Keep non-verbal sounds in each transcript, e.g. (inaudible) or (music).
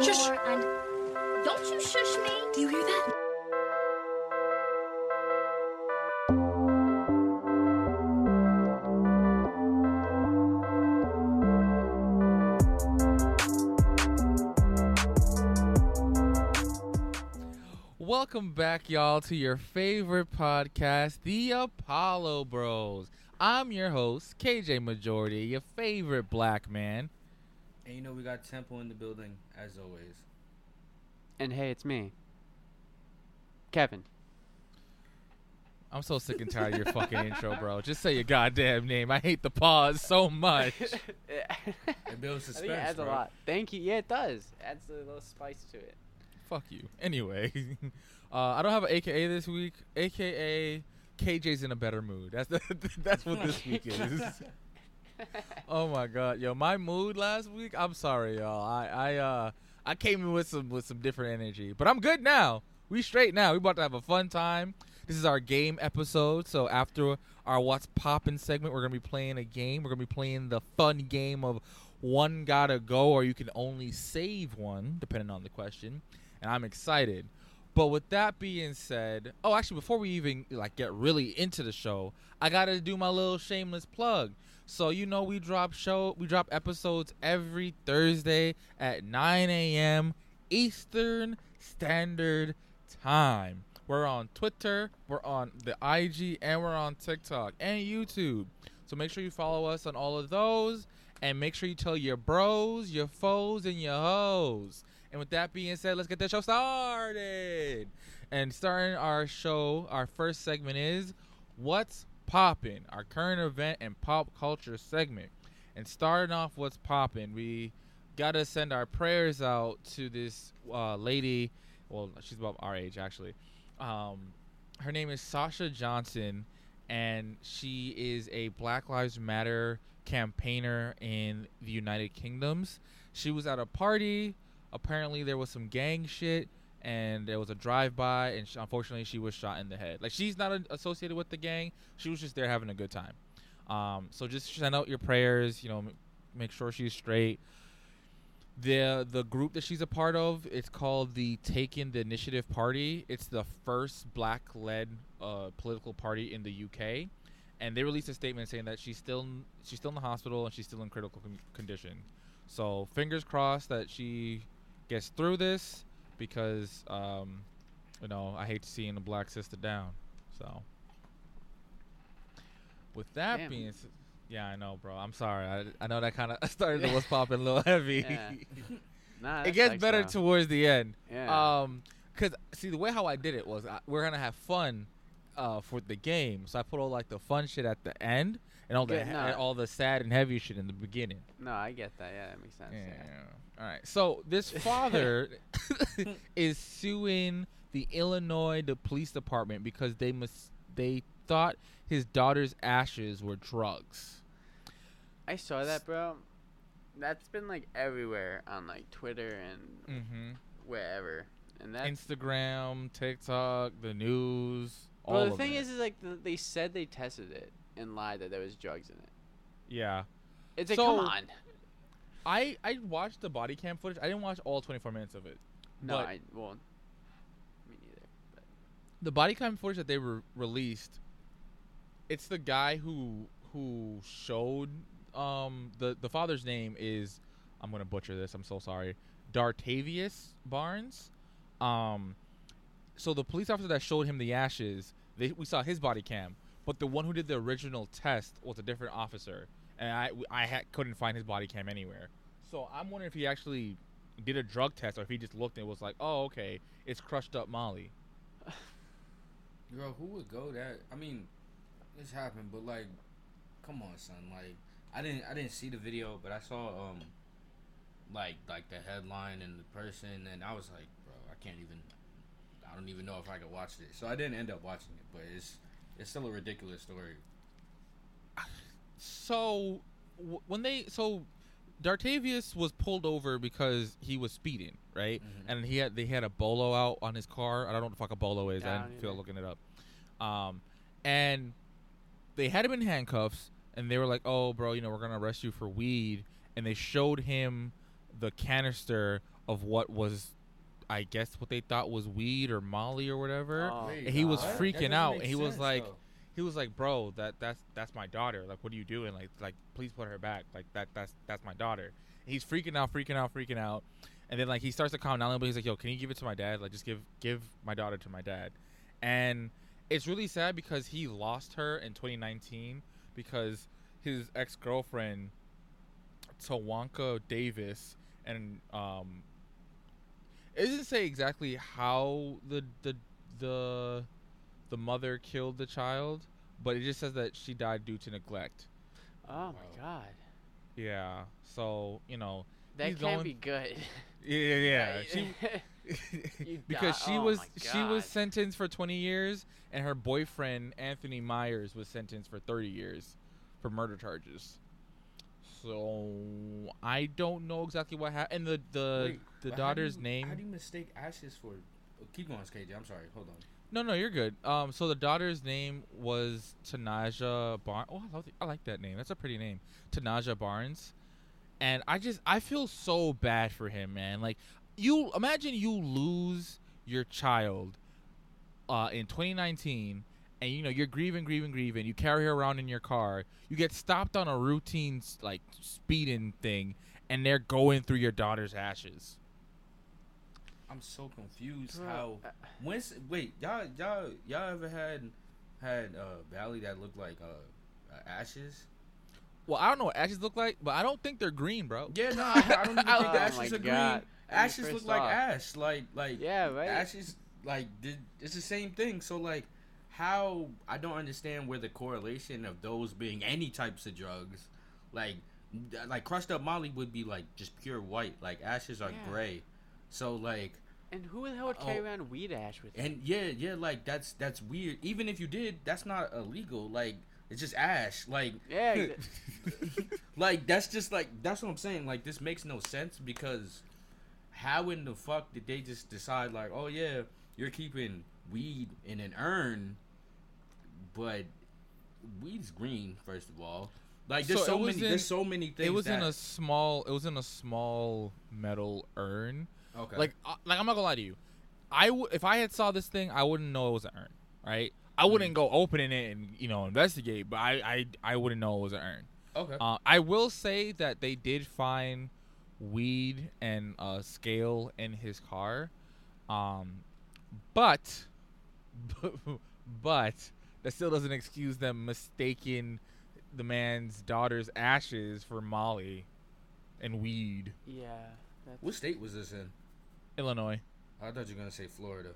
Shush. more and don't you shush me. Do you hear that? Welcome back, y'all, to your favorite podcast, The Apollo Bros. I'm your host, KJ Majority, your favorite black man. And you know we got Temple in the building as always. And hey, it's me, Kevin. I'm so sick and tired of your fucking (laughs) intro, bro. Just say your goddamn name. I hate the pause so much. (laughs) It builds I suspense. think it adds bro. a lot. Thank you. Yeah, it does. Adds a little spice to it. Fuck you. Anyway, (laughs) uh, I don't have an AKA this week. AKA KJ's in a better mood. That's the, that's what this week is. (laughs) oh my god, yo, my mood last week. I'm sorry, y'all. I I uh I came in with some with some different energy, but I'm good now. We straight now. We about to have a fun time. This is our game episode. So after our what's poppin' segment, we're gonna be playing a game. We're gonna be playing the fun game of one gotta go, or you can only save one, depending on the question. And I'm excited. But with that being said, oh, actually, before we even like get really into the show, I gotta do my little shameless plug. So you know we drop show, we drop episodes every Thursday at 9 a.m. Eastern Standard Time. We're on Twitter, we're on the IG, and we're on TikTok and YouTube. So make sure you follow us on all of those, and make sure you tell your bros, your foes, and your hoes. And with that being said, let's get the show started. And starting our show, our first segment is What's Poppin'? Our current event and pop culture segment. And starting off What's Poppin', we gotta send our prayers out to this uh, lady. Well, she's about our age actually. Um, her name is Sasha Johnson, and she is a Black Lives Matter campaigner in the United Kingdoms. She was at a party. Apparently, there was some gang shit, and there was a drive-by, and sh unfortunately, she was shot in the head. Like she's not associated with the gang. She was just there having a good time. Um, so just send out your prayers. You know, m- make sure she's straight. The the group that she's a part of, it's called the Taking the Initiative Party. It's the first black-led uh, political party in the UK, and they released a statement saying that she's still she's still in the hospital and she's still in critical con- condition. So fingers crossed that she gets through this because um, you know I hate seeing a black sister down. So with that Damn. being s- yeah, I know, bro. I'm sorry. I, I know that kind of (laughs) started to was popping a little (laughs) heavy. Yeah. Nah, (laughs) it gets better towards the end. Yeah. Um, cause see the way how I did it was I, we're gonna have fun, uh, for the game. So I put all like the fun shit at the end and all the Good, he- nah. all the sad and heavy shit in the beginning. no, I get that. Yeah, that makes sense. Yeah. Yeah. All right. So this (laughs) father (laughs) is suing the Illinois the police department because they must they thought his daughter's ashes were drugs. I saw that, bro. That's been like everywhere on like Twitter and Mm-hmm. wherever. And that. Instagram, TikTok, the news. all well, the of thing it. is, is like th- they said they tested it and lied that there was drugs in it. yeah. It's like, So- come on. I I watched the body cam footage. I didn't watch all 24 minutes of it. No, I well, me neither. But the body cam footage that they re- released, it's the guy who who showed um the the father's name is I'm gonna butcher this. I'm so sorry. Dartavius Barnes. Um, so the police officer that showed him the ashes, they, we saw his body cam, but the one who did the original test was a different officer, and I I ha- couldn't find his body cam anywhere. So I'm wondering if he actually did a drug test or if he just looked and was like, oh okay, it's crushed up Molly. (sighs) Bro, who would go that? I mean, this happened, but like, come on, son. Like, I didn't, I didn't see the video, but I saw um, like, like the headline and the person, and I was like, bro, I can't even. I don't even know if I could watch this, So I didn't end up watching it, but it's, it's still a ridiculous story. So when they so Dartavius was pulled over because he was speeding, right? Mhm. And he had they had a bolo out on his car. I don't know what the fuck a bolo is. I I didn't feel either. looking it up. Um, and they had him in handcuffs, and they were like, "Oh, bro, you know, we're gonna arrest you for weed." And they showed him the canister of what was, I guess, what they thought was weed or Molly or whatever. Oh, And he was? Freaking out, and he was like- though. He was like, "Bro, that that's that's my daughter. Like, what are you doing? Like, like please put her back. Like that that's that's my daughter." And he's freaking out, freaking out, freaking out, and then like he starts to calm down a little bit. He's like, "Yo, can you give it to my dad? Like, just give give my daughter to my dad." And it's really sad because he lost her in 2019 because his ex girlfriend, Tawanka Davis, and um, it doesn't say exactly how the the the the mother killed the child, but it just says that she died due to neglect. Oh my god. Yeah. So you know. That can't going- be good. (laughs) Yeah, yeah. She (laughs) (laughs) because she oh was she was sentenced for 20 years, and her boyfriend Anthony Myers was sentenced for 30 years for murder charges. So I don't know exactly what happened. And the the Wait, the but how daughter's you- name. How do you mistake ashes for? oh, keep going, KJ. I'm sorry. Hold on. No, no, you're good. Um, so the daughter's name was Tanaja Barnes. Oh, I, love the, I like that name. That's a pretty name, Tanaja Barnes. And I just I feel so bad for him, man. Like you imagine you lose your child uh, in 2019, and you know you're grieving, grieving, grieving. You carry her around in your car. You get stopped on a routine like speeding thing, and they're going through your daughter's ashes. I'm so confused. Bro, how? uh, When's wait y'all y'all y'all ever had had uh valley that looked like uh, uh ashes? Well, I don't know what ashes look like, but I don't think they're green, bro. Yeah, no, I, (laughs) I don't even Oh think my ashes are green. God. I mean, Ashes first look like ash, like like Yeah, right. ashes like did, it's the same thing. So like, how I don't understand where the correlation of those being any types of drugs, like like crushed up Molly would be like just pure white. Like ashes are Yeah. gray. So like And who the hell would carry Oh. around weed ash with? them? and yeah yeah like that's that's weird. Even if you did, that's not illegal. Like it's just ash. Like yeah. exa- (laughs) like that's just like that's what I'm saying. Like this makes no sense because how in the fuck did they just decide like, oh yeah, you're keeping weed in an urn, but weed's green first of all. Like there's So so, many in- there's so many things. it was in a small. It was in a small metal urn. Okay. Like, uh, like I'm not gonna lie to you. I w- if I had saw this thing, I wouldn't know it was an urn, right? I wouldn't go opening it and you know investigate, but I I, I wouldn't know it was an urn. okay. Uh, I will say that they did find weed and uh, scale in his car, um, but (laughs) but that still doesn't excuse them mistaking the man's daughter's ashes for Molly and weed. yeah. What state was this in? Illinois. I thought you were gonna say Florida.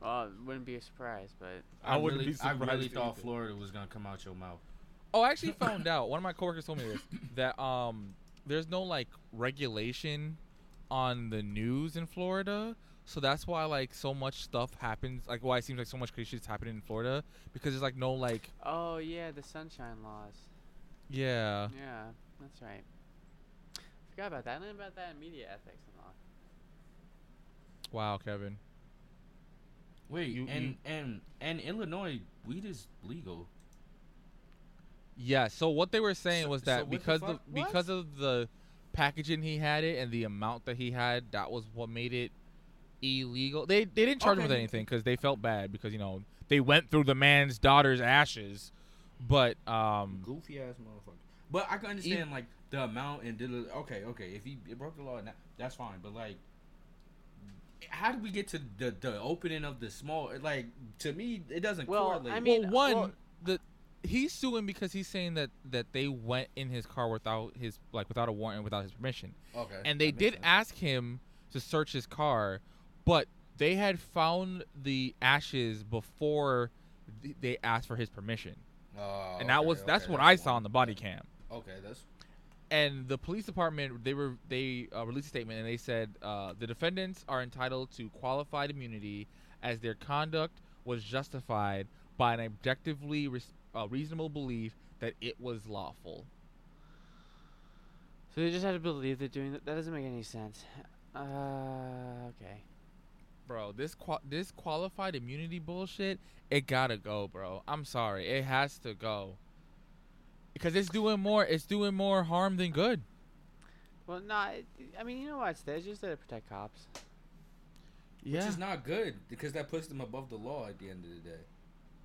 well, it wouldn't be a surprise, but I wouldn't really, be I really thought either. Florida was gonna come out your mouth. Oh, I actually found out. One of my coworkers told me this (coughs) that um there's no like regulation on the news in Florida. So that's why like so much stuff happens. Like why it seems like so much crazy shit's happening in Florida because there's like no like oh yeah, the sunshine laws. yeah. Yeah, that's right. Forgot about that. I learned about that in media ethics and all. Wow, Kevin. Wait, You- and you- and and Illinois weed is legal. Yeah. So what they were saying So- was that what the because the, fuck? What? because of the packaging he had it and the amount that he had, that was what made it illegal. They they didn't charge him with anything because they felt bad because you know they went through the man's daughter's ashes, but um Goofy ass motherfucker. But I can understand like the amount and did it- okay, okay. If he it broke the law, that, that's fine. But like, how did we get to the the opening of the small? Like to me, it doesn't Well, correlate. I mean- well, one, well- the he's suing because he's saying that that they went in his car without his like without a warrant without his permission, okay, and they did sense. ask him to search his car, but they had found the ashes before th- they asked for his permission, Oh, and that okay, was that's okay, what I that's saw one. on the body cam. Okay, that's and the police department they were they uh, released a statement and they said uh, the defendants are entitled to qualified immunity as their conduct was justified by an objectively res- uh, reasonable belief that it was lawful. So they just had to believe they're doing that. That doesn't make any sense. Uh, okay. Bro, this qua- this qualified immunity bullshit, it gotta go, bro. I'm sorry, it has to go. Because it's doing more, it's doing more harm than good. Well, no—I mean, you know what? It's there just to protect cops. Yeah. Which is not good because that puts them above the law at the end of the day.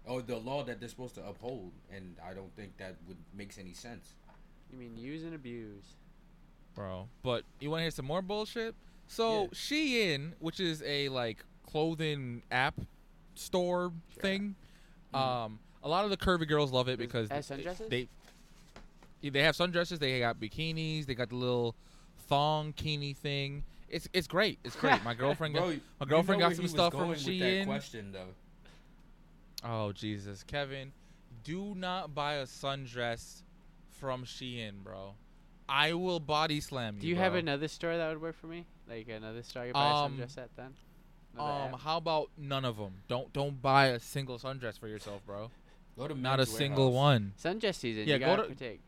Or the law that they're supposed to uphold. And I don't think that would makes any sense. You mean use and abuse? bro. But you want to hear some more bullshit? So Yeah. Shein, which is a like clothing app store Sure. thing, Mhm. um, a lot of the curvy girls love it because has they- they they have sundresses. They got bikinis. They got the little thong kini thing. It's it's great. It's great. My (laughs) girlfriend got Bro, my girlfriend know got some stuff from with that Shein. question though. Oh Jesus, Kevin, do not buy a sundress from Shein, bro. I will body slam you. Do you have another store that would work for me? Like another store I could buy Um, a sundress at then? Another Um, app? how about none of them? Don't don't buy a single sundress for yourself, bro. Go to Not a Men's single one. Sundress season. Yeah, you go gotta to- partake.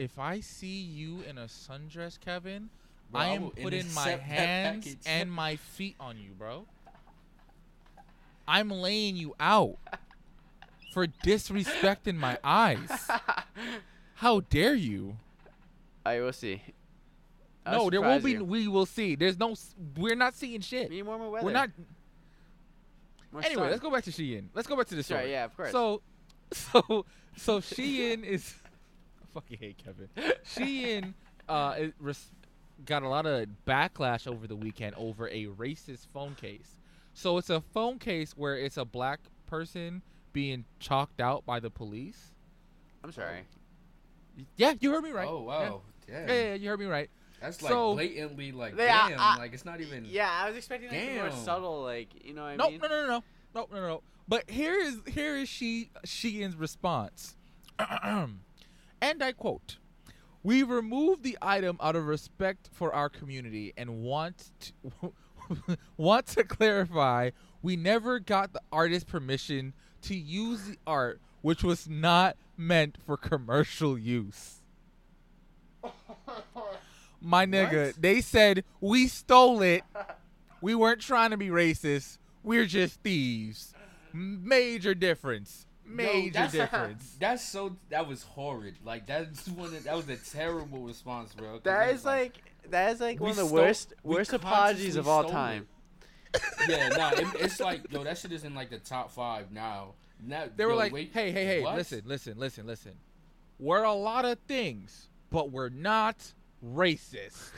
If I see you in a sundress, Kevin, Bro, I am putting my hands and my feet on you, bro. I'm laying you out for disrespecting my eyes. (laughs) How dare you? I will see. I'll no, there will be. you. We will see. There's no. We're not seeing shit. Need more weather. We're not. More Anyway, sun. let's go back to Shein. Let's go back to the Sure, story. yeah, of course. So, (laughs) so, so Shein is. I (laughs) fucking hate Kevin. Shein uh, res- got a lot of backlash over the weekend over a racist phone case. So it's a phone case where it's a black person being chalked out by the police. I'm sorry. Yeah, you heard me right. Oh wow. Damn. Yeah, yeah, yeah, you heard me right. That's like So- blatantly like They- damn. I- like it's not even. Yeah, I was expecting like more subtle, like you know what I No, mean. no, no, no, no, no, no, no. But here is here is she Shein's response, (clears throat) and I quote: "We removed the item out of respect for our community and want to (laughs) want to clarify we never got the artist permission to use the art, which was not meant for commercial use." My nigga, What? they said we stole it. We weren't trying to be racist. We're just thieves. Major difference. Yo, Major that's- difference. That's so. That was horrid. Like that's one. Of, that was a terrible response, bro. That it is was like that is like one of the stole- worst worst apologies of all time. it. yeah, nah. It, it's like yo, that shit is in like the top five now. Now They were yo, like, wait, hey, hey, hey, what? listen, listen, listen, listen. We're a lot of things, but we're not racist.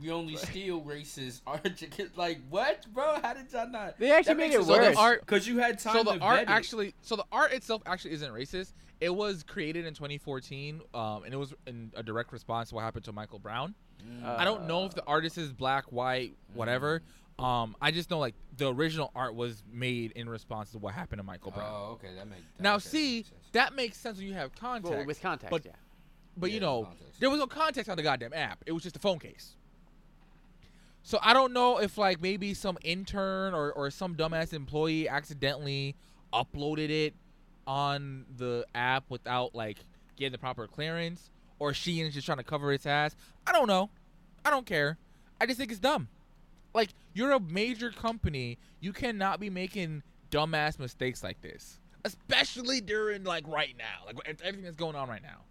We only steal racist (laughs) art. Like what, bro? How did y'all not? They actually That made it sense. So worse. art- Because you had time so the to art vet it. actually, so the art itself actually isn't racist. It was created in 2014, um, and it was in a direct response to what happened to Michael Brown. Mm. I don't know if the artist is black, white, whatever. Um, I just know like the original art was made in response to what happened to Michael Brown. Oh, okay, that makes. now, okay, that see, makes sense. that makes sense when you have context. Well, with context, but- yeah. But you know, context. there was no context on the goddamn app. It was just a phone case. So I don't know if like maybe some intern or, or some dumbass employee accidentally uploaded it on the app without like getting the proper clearance, or Shein is just trying to cover its ass. I don't know. I don't care. I just think it's dumb. Like you're a major company, you cannot be making dumbass mistakes like this, especially during like right now, like everything that's going on right now.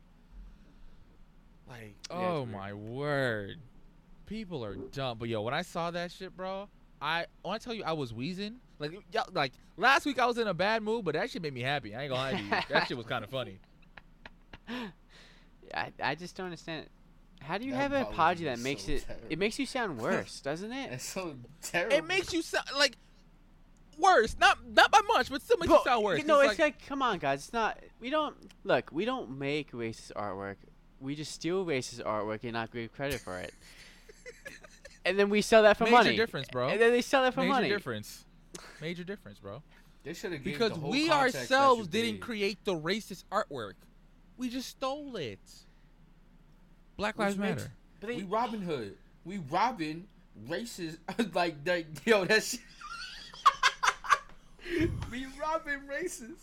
Like, Yeah, oh my word, people are dumb. But yo, when I saw that shit, bro, I when I tell you I was wheezing. Like, yo, like last week I was in a bad mood, but that shit made me happy. I ain't gonna lie to you. that shit was kind of funny. (laughs) I, I just don't understand. How do you That have an apology that makes so it? terrible. It makes you sound (laughs) worse, doesn't it? It's so terrible. It makes you sound like worse, not not by much, but still makes you But, sound worse. No, It's it's like, come on, guys. It's not. We don't look. We don't make racist artwork. We just steal racist artwork and not give credit for it. (laughs) (laughs) and then we sell that for Major money. difference, bro. And then they sell that for money. major money. difference. Major difference, bro. They should have Because we ourselves didn't create the racist artwork. We just stole it. Black Which Lives makes- Matter. But they, We Robin Hood. We robbing racist (laughs) like that. Yo, that shit. (laughs) we robbing racist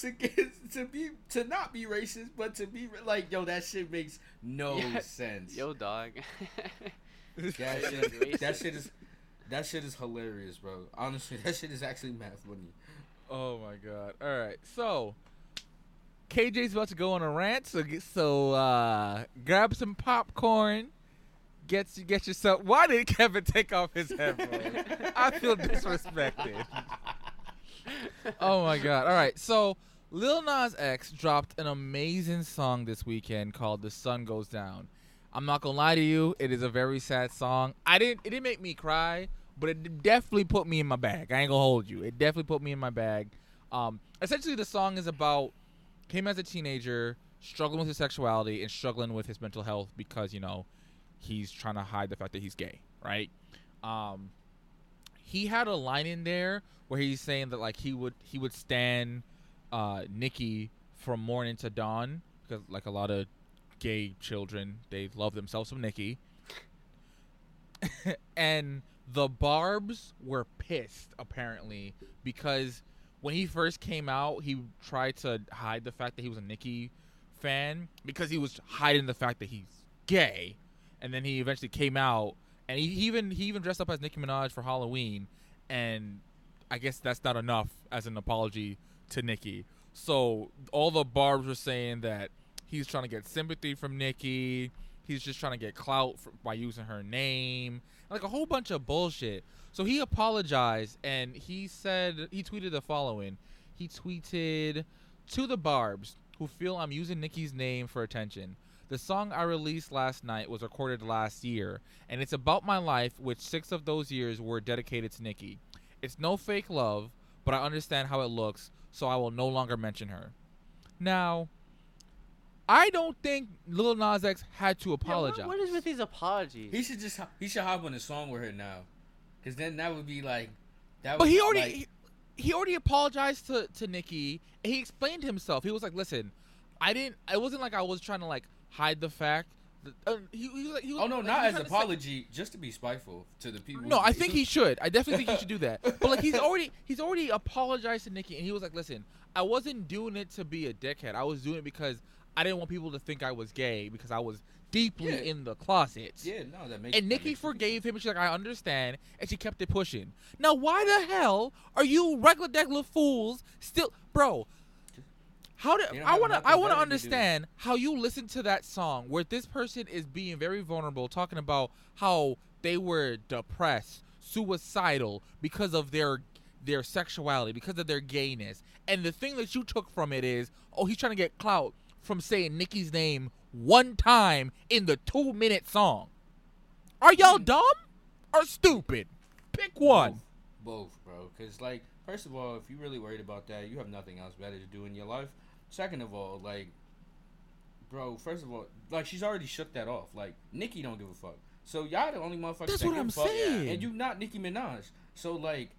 to get to be to not be racist, but to be like yo. That shit makes no Yeah. sense. yo, dog. (laughs) that shit, that shit is that shit is hilarious, bro. Honestly, (laughs) that shit is actually mad funny. Oh my god. All right. So KJ's about to go on a rant, so get, so uh, grab some popcorn. Get you get yourself. Why did Kevin take off his (laughs) headphones? I feel disrespected. oh my god! All right, so Lil Nas X dropped an amazing song this weekend called "The Sun Goes Down." I'm not gonna lie to you, it is a very sad song. I didn't. It didn't make me cry, but it definitely put me in my bag. I ain't gonna hold you. It definitely put me in my bag. Um, essentially, the song is about him as a teenager struggling with his sexuality and struggling with his mental health because you know he's trying to hide the fact that he's gay, right? Um, he had a line in there where he's saying that like he would he would stand uh, Nicki from morning to dawn because like a lot of gay children. They love themselves some Nicki, (laughs) and the Barb's were pissed apparently because when he first came out he tried to hide the fact that he was a Nicki fan because he was hiding the fact that he's gay. And then he eventually came out and he, he even he even dressed up as Nicki Minaj for Halloween, and I guess that's not enough as an apology to Nicki. So all the barbs were saying that he's trying to get sympathy from Nicki. He's just trying to get clout for, by using her name, like a whole bunch of bullshit. So he apologized and he said he tweeted the following. He tweeted to the barbs who feel I'm using Nicki's name for attention. The song I released last night was recorded last year, and it's about my life, which six of those years were dedicated to Nicki. It's no fake love, but I understand how it looks, so I will no longer mention her. Now, I don't think Lil Nas X had to Yeah, what- apologize. what is with these apologies? He should just he should hop on a song with her now, because then that would be like that. But would, he already like, he, he already apologized to to Nicki. And he explained himself. He was like, "Listen, I didn't. It wasn't like I was trying to like hide the fact." That, uh, he, he was he was, Oh no, like, not he as trying to say- apology, just to be spiteful to the people. No, I think he should. I definitely think he should do that. (laughs) But like he's already he's already apologized to Nicki and he was like, "Listen, I wasn't doing it to be a dickhead. I was doing it because I didn't want people to think I was gay because I was deeply Yeah. in the closet." Yeah, no, that makes. And Nicki makes- forgave him, and she's like, "I understand," and she kept it pushing. Now, why the hell are you regular degular fools still, bro? How do I want to? I want to do. understand how you listen to that song where this person is being very vulnerable, talking about how they were depressed, suicidal because of their their sexuality, because of their gayness, and the thing that you took from it is, oh, he's trying to get clout from saying Nicki's name one time in the two minute song. Are y'all mm. dumb or stupid? Pick one. Both, both, bro. Because like, first of all, if you're really worried about that, you have nothing else better to do in your life. Second of all, like, bro, first of all, like she's already shook that off. Like, Nicki don't give a fuck. So y'all the only motherfuckers That's that what I'm fuck, saying. and you not Nicki Minaj. So like,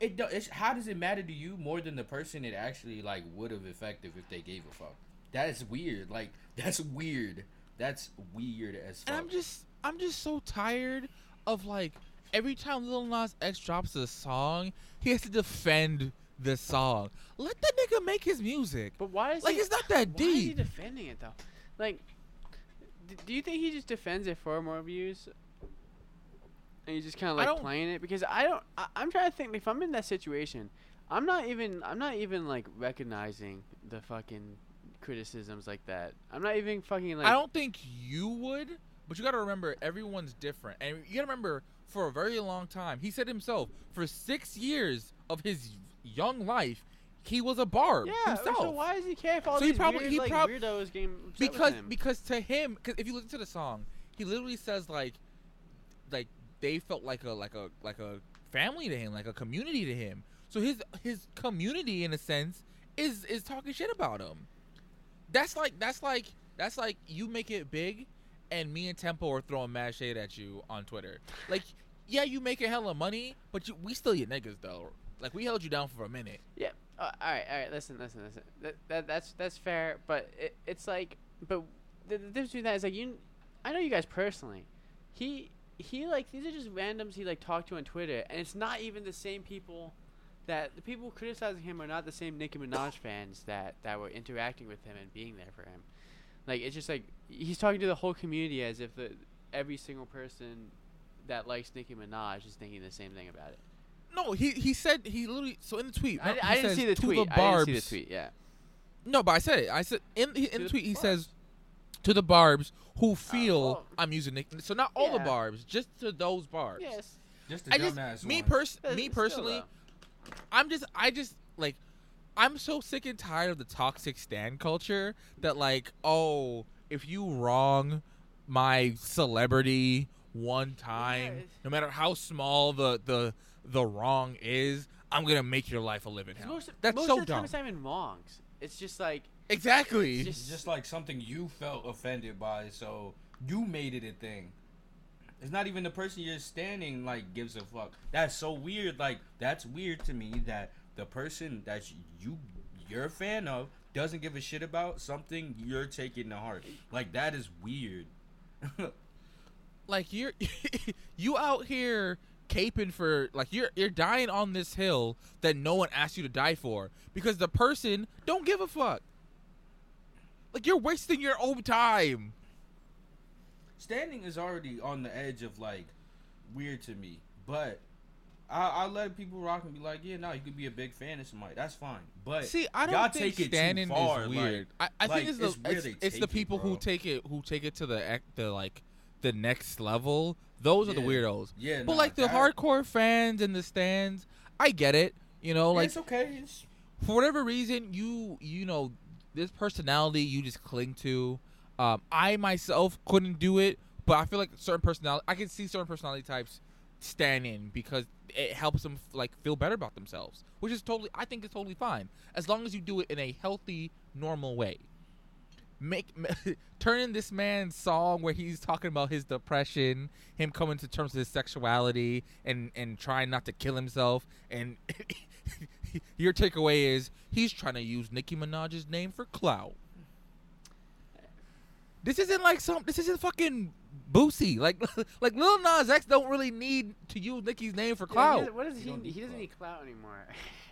it do, it's how does it matter to you more than the person it actually like would have affected if they gave a fuck? That is weird. Like, (laughs) that's weird. That's weird as fuck. And I'm just I'm just so tired of like every time Lil Nas X drops a song, he has to defend the song. Let that nigga make his music. But why is Like he, it's not that why is he defending it though? Like, d- do you think he just defends it for more views? And he's just kind of like playing it because I don't. I, I'm trying to think if I'm in that situation, I'm not even. I'm not even like recognizing the fucking criticisms like that. I'm not even fucking like. I don't think you would, but you got to remember everyone's different. And you got to remember for a very long time, he said himself, for 6 years of his young life, he was a barb Yeah. himself. So why does he care if all So he probably- weird, he like prob- weirdos with because because to him cause if you listen to the song he literally says like they felt like a like a like a family to him like a community to him so his his community in a sense is is talking shit about him that's like that's like that's like you make it big and me and tempo are throwing mad shade at you on twitter like yeah you making hella money but you, we still your niggas though like we held you down for a minute Yeah. Uh, all right. All right. Listen. Listen. Listen. That, that that's that's fair. But it, it's like, but the, the difference between that is like you. I know you guys personally. He he like these are just randoms he like talked to on Twitter, and it's not even the same people. That the people criticizing him are not the same Nicki Minaj fans that that were interacting with him and being there for him. Like it's just like he's talking to the whole community as if the, every single person that likes Nicki Minaj is thinking the same thing about it. no he he said he literally so in the tweet I, uh, I didn't see the tweet. the I didn't see the tweet. Yeah. No, but I said it. I said in in To the the tweet he barbs. says to the barbs who oh, feel well- I'm using Nick. So not all the barbs, just to those barbs. Yes. Just the I just dumbass me ones. pers- me personally. I'm just I just like I'm so sick and tired of the toxic stand culture that like oh if you wrong my celebrity one time Yeah. no matter how small the the the wrong is I'm gonna make your life a living hell. Most, That's most so of the time dumb. it's not even wrongs. It's just like Exactly. It's It's just like something you felt offended by, so you made it a thing. It's not even the person you're standing like gives a fuck. That's so weird. Like that's weird to me that the person that you you're a fan of doesn't give a shit about something you're taking to heart. Like that is weird. (laughs) like you're (laughs) you out here caping for like you're you're dying on this hill that no one asked you to die for because the person don't give a fuck. Like you're wasting your own time. Standing is already on the edge of like weird to me, but I, I let people rock and be like, yeah, no, you could be a big fan of somebody. That's fine. But See, I don't think take it too standing far, is like- weird. I, I like, think it's the it's where it's, it's the take it, people who take it who take it to the ec- the like the next level. Those are the weirdos. Yeah, But nah, like the hardcore fans in the stands, I get it. You know, Yeah, like it's okay. It's, for whatever reason, you you know this personality you just cling to. Um, I myself couldn't do it, but I feel like certain personality I can see certain personality types stand in because it helps them like feel better about themselves, which is totally I think is totally fine as long as you do it in a healthy, normal way. Make (laughs) turning this man's song where he's talking about his depression, him coming to terms with his sexuality, and and trying not to kill himself, and (laughs) (laughs) your takeaway is he's trying to use Nicki Minaj's name for clout. This isn't like some. This isn't fucking Boosie. Like (laughs) like Lil Nas X don't really need to use Nicki's name for Yeah, he clout. doesn't- what does he? He need doesn't clout. need clout anymore.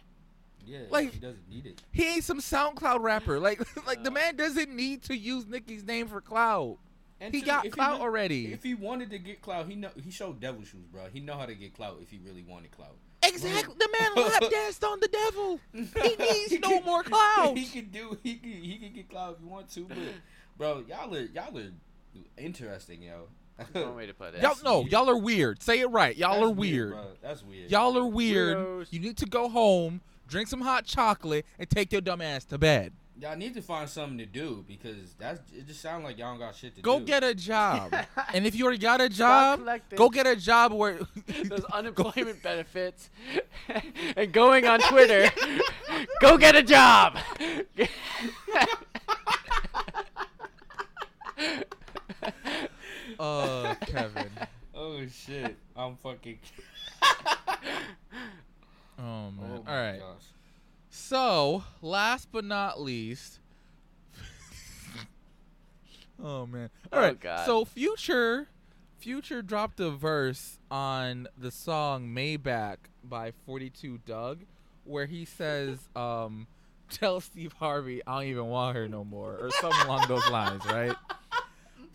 (laughs) yeah, Like- he doesn't need it. He ain't some SoundCloud rapper. Like like the man doesn't need to use Nicki's name for clout. And He two, got if clout wa- already. If he wanted to get clout, he know he showed devil shoes, bro. He know how to get clout if he really wanted clout. Exactly. The man (laughs) lap danced on the devil. He (laughs) needs no can- more clout. He can do. He can. He can get clout if you want to. But bro, y'all are y'all are interesting, yo. That's one way to put it. (laughs) Y'all That's no, weird. y'all are weird. Say it right. Y'all That's are weird. bro. That's weird. Y'all are weird. Weirdos. You need to go home, drink some hot chocolate, and take your dumb ass to bed. Y'all need to find something to do because that's it. Just sounds like y'all don't got shit to Go do. Go get a job. (laughs) and if you already got a job, go get a job where (laughs) those (laughs) unemployment benefits and going on Twitter. go get a job. Uh, Kevin. Oh shit! I'm fucking. Oh man. Oh All my right. gosh. So, last but not least. (laughs) oh man. All right. Oh. So Future, Future dropped a verse on the song "Maybach" by 42 Dugg, where he says, (laughs) um, "Tell Steve Harvey I don't even want her no more," or something along those lines, right? (laughs)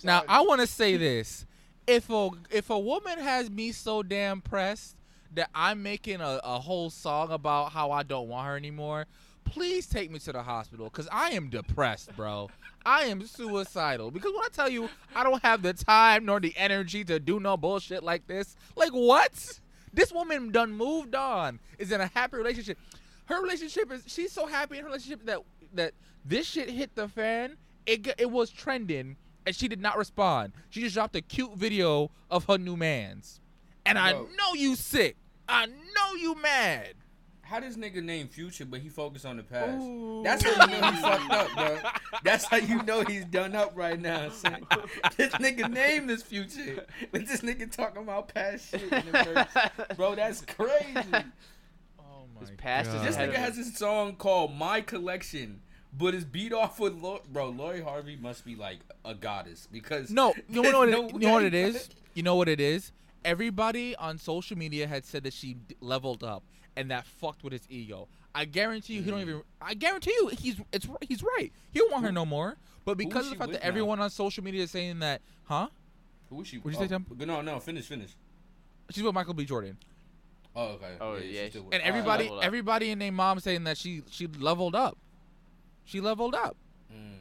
Now I want to say this: if a if a woman has me so damn pressed that I'm making a, a whole song about how I don't want her anymore, please take me to the hospital because I am depressed, bro. I am suicidal because when I tell you I don't have the time nor the energy to do no bullshit like this, like what? This woman done moved on, is in a happy relationship. Her relationship is she's so happy in her relationship that that this shit hit the fan. It it was trending and she did not respond. She just dropped a cute video of her new man's. And I know you sick. I know you mad. How this nigga name Future, but he focused on the past? Ooh. That's how you know he fucked up, bro. That's how you know he's done up right now. Son. this nigga name is Future, but this nigga talking about past shit. In the verse. Bro, that's crazy. Oh my His past is God. This nigga has this song called My Collection, but it's beat off with Lo- bro. Lori Harvey must be like a goddess because No, you know what? there's It, (laughs) no you know what it is. You know what it is. Everybody on social media had said that she leveled up, and that fucked with his ego. I guarantee you, he don't Mm. even. I guarantee you, he's it's he's right. He don't want her no more. But because of the fact that now? everyone on social media is saying that, huh? Who is she? What'd you say, oh, Tim? No, no, finish, finish. She's with Michael B. Jordan, Oh, okay. Oh, she's yeah, still with- and everybody, leveled up. everybody and their mom saying that she she leveled up. she leveled up. Mm,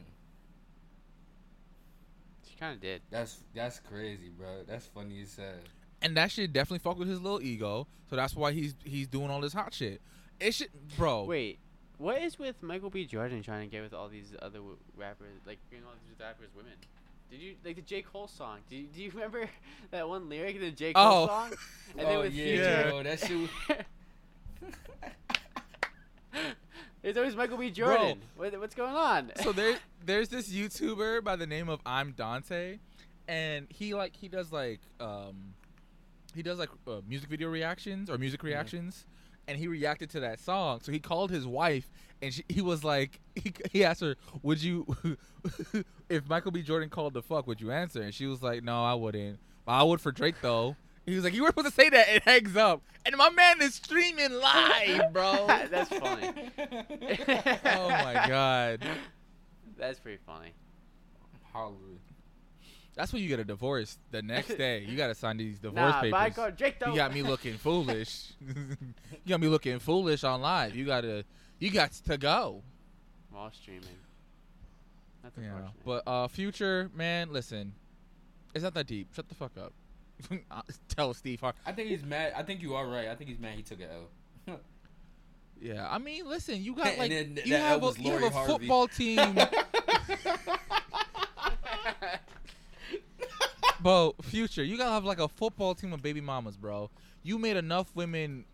She kind of did. that's that's crazy, bro. That's funny you said. And that shit definitely fuck with his little ego. So that's why he's he's doing all this hot shit. It should, bro. Wait, what is with Michael B. Jordan trying to get with all these other w- rappers, like being all these rappers women? Did you like the J Cole song? Do you, do you remember (laughs) that one lyric in the J Cole Oh. song? And oh then with yeah, Future, bro, that shit. was- (laughs) it's always Michael B. Jordan. What, what's going on? So there (laughs) there's this YouTuber by the name of ImDontai, and he like he does like um he does like uh, music video reactions or music reactions. And he reacted to that song, so he called his wife, and she, he was like, (laughs) he, he asked her, "Would you, (laughs) if Michael B. Jordan called the fuck, would you answer?" And she was like, "No, I wouldn't. But I would for Drake though." He was like, "You were supposed to say that." It hangs up, and my man is streaming live, (laughs) bro. That's funny. oh my god. That's pretty funny. Hollering. That's when you get a divorce. The next (laughs) day, you gotta sign these divorce nah, papers. by God, Drake though. (laughs) (laughs) you got me looking foolish. you got me looking foolish on live. You gotta, you got to go. while streaming. That's Yeah. But uh, future man, listen, it's not that deep. Shut the fuck up. Uh, Tell Steve Harvey. I think he's mad. I think you are right. I think he's mad he took an L. Yeah, I mean, listen, you got like then you that have a was you have a Harvey. football team. Bro, future, you gotta have like a football team of baby mamas, bro. You made enough women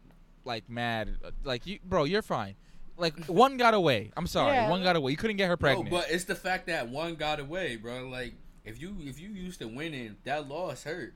like mad, uh, like you, bro. You're fine. Like (laughs) one got away. I'm sorry, Yeah. one got away. You couldn't get her No, pregnant. but it's the fact that one got away, bro. Like if you if you used to winning, that loss hurt.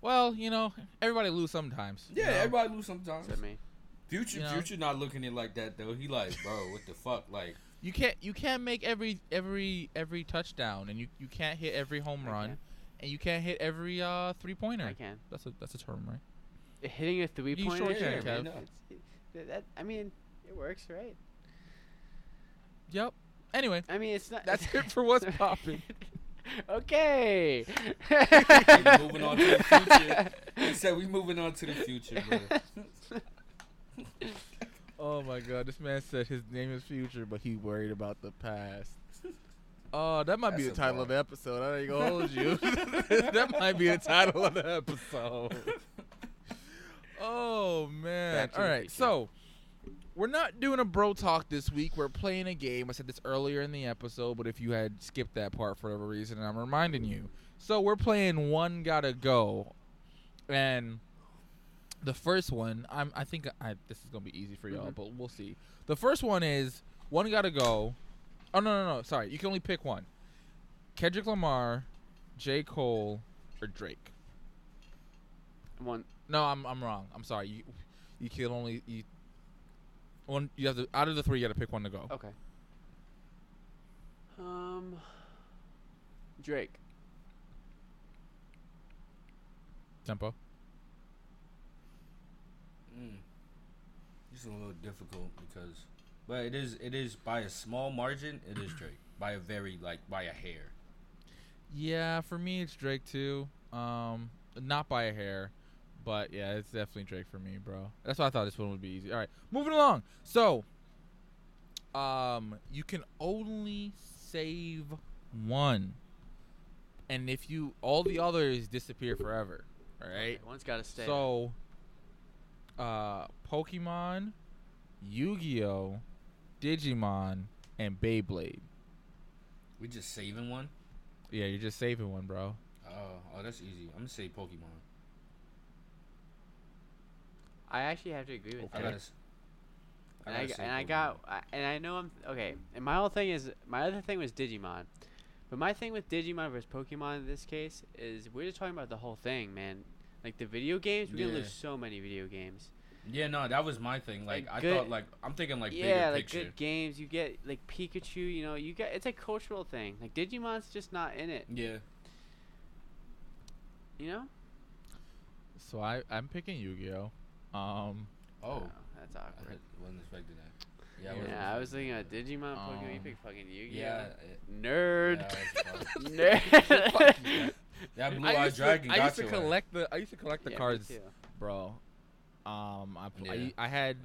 well, you know, everybody lose sometimes. you Yeah, know? everybody lose sometimes. Except me. Future, You know? future, not looking at it like that though. He like, bro, what the fuck? Like, You can't you can't make every every every touchdown, and you you can't hit every home run, can. And you can't hit every uh three pointer. I can. That's a that's a term, right? Hitting a three You pointer. sure can, man, Kev. it- that, I mean, it works, right? Yep. Anyway, I mean, it's not. That's it (laughs) for what's poppin'. (laughs) okay. (laughs) moving on to the future. he said we moving on to the future, bro. oh my god, this man said his name is Future, but he worried about the past. Oh, that might be the That's title of the episode. I ain't gonna hold you. (laughs) that might be the title of the episode. (laughs) Oh man! All right, so we're not doing a bro talk this week. We're playing a game. I said this earlier in the episode, but if you had skipped that part for whatever reason, I'm reminding you. So we're playing one gotta go, and the first one, I'm I think I this is gonna be easy for y'all, Mhm. but we'll see. The first one is one gotta go. Oh no no no! Sorry, you can only pick one. Kendrick Lamar, J Cole, or Drake. One. No, I'm I'm wrong. I'm sorry. You you can only you one you have to out of the three you got to pick one to go. Okay. Um. Drake. Tempo. Mm. It's a little difficult because, but it is it is by a small margin. It is Drake by a very like by a hair. Yeah, for me it's Drake too. Um, not by a hair, but yeah, it's definitely Drake for me, bro. That's why I thought this one would be easy. All right, moving along. So, um, you can only save one, and if you all the others disappear forever. All right. Okay, one's gotta stay. So, uh, Pokemon, Yu-Gi-Oh, Digimon, and Beyblade. We just saving one. Yeah, you're just saving one, bro. Oh, oh, that's easy. I'm gonna say Pokemon. I actually have to agree with I that. gotta. And I, gotta g- say and I got I, and I know I'm okay. And my whole thing is my other thing was Digimon, but my thing with Digimon versus Pokemon in this case is we're just talking about the whole thing, man. Like the video games, we're gonna lose so many video games. Yeah, no, that was my thing. Like, Like, I thought, like I'm thinking like yeah, bigger like picture. good games. You get like Pikachu. You know, you get it's a cultural thing. Like Digimon's just not in it. Yeah. You know. So I I'm picking Yu-Gi-Oh. Um, Oh, that's I awkward. had- wasn't expecting that. Yeah, Yeah, wasn't I was thinking of Digimon, Pokemon. You Um, picked fucking Yu-Gi-Oh. Yeah. it- Nerd. yeah. (laughs) Nerd. (laughs) That blue I eyed used to, dragon I used to collect the I used to collect the Yeah, cards, bro. Um, I, Yeah. I I had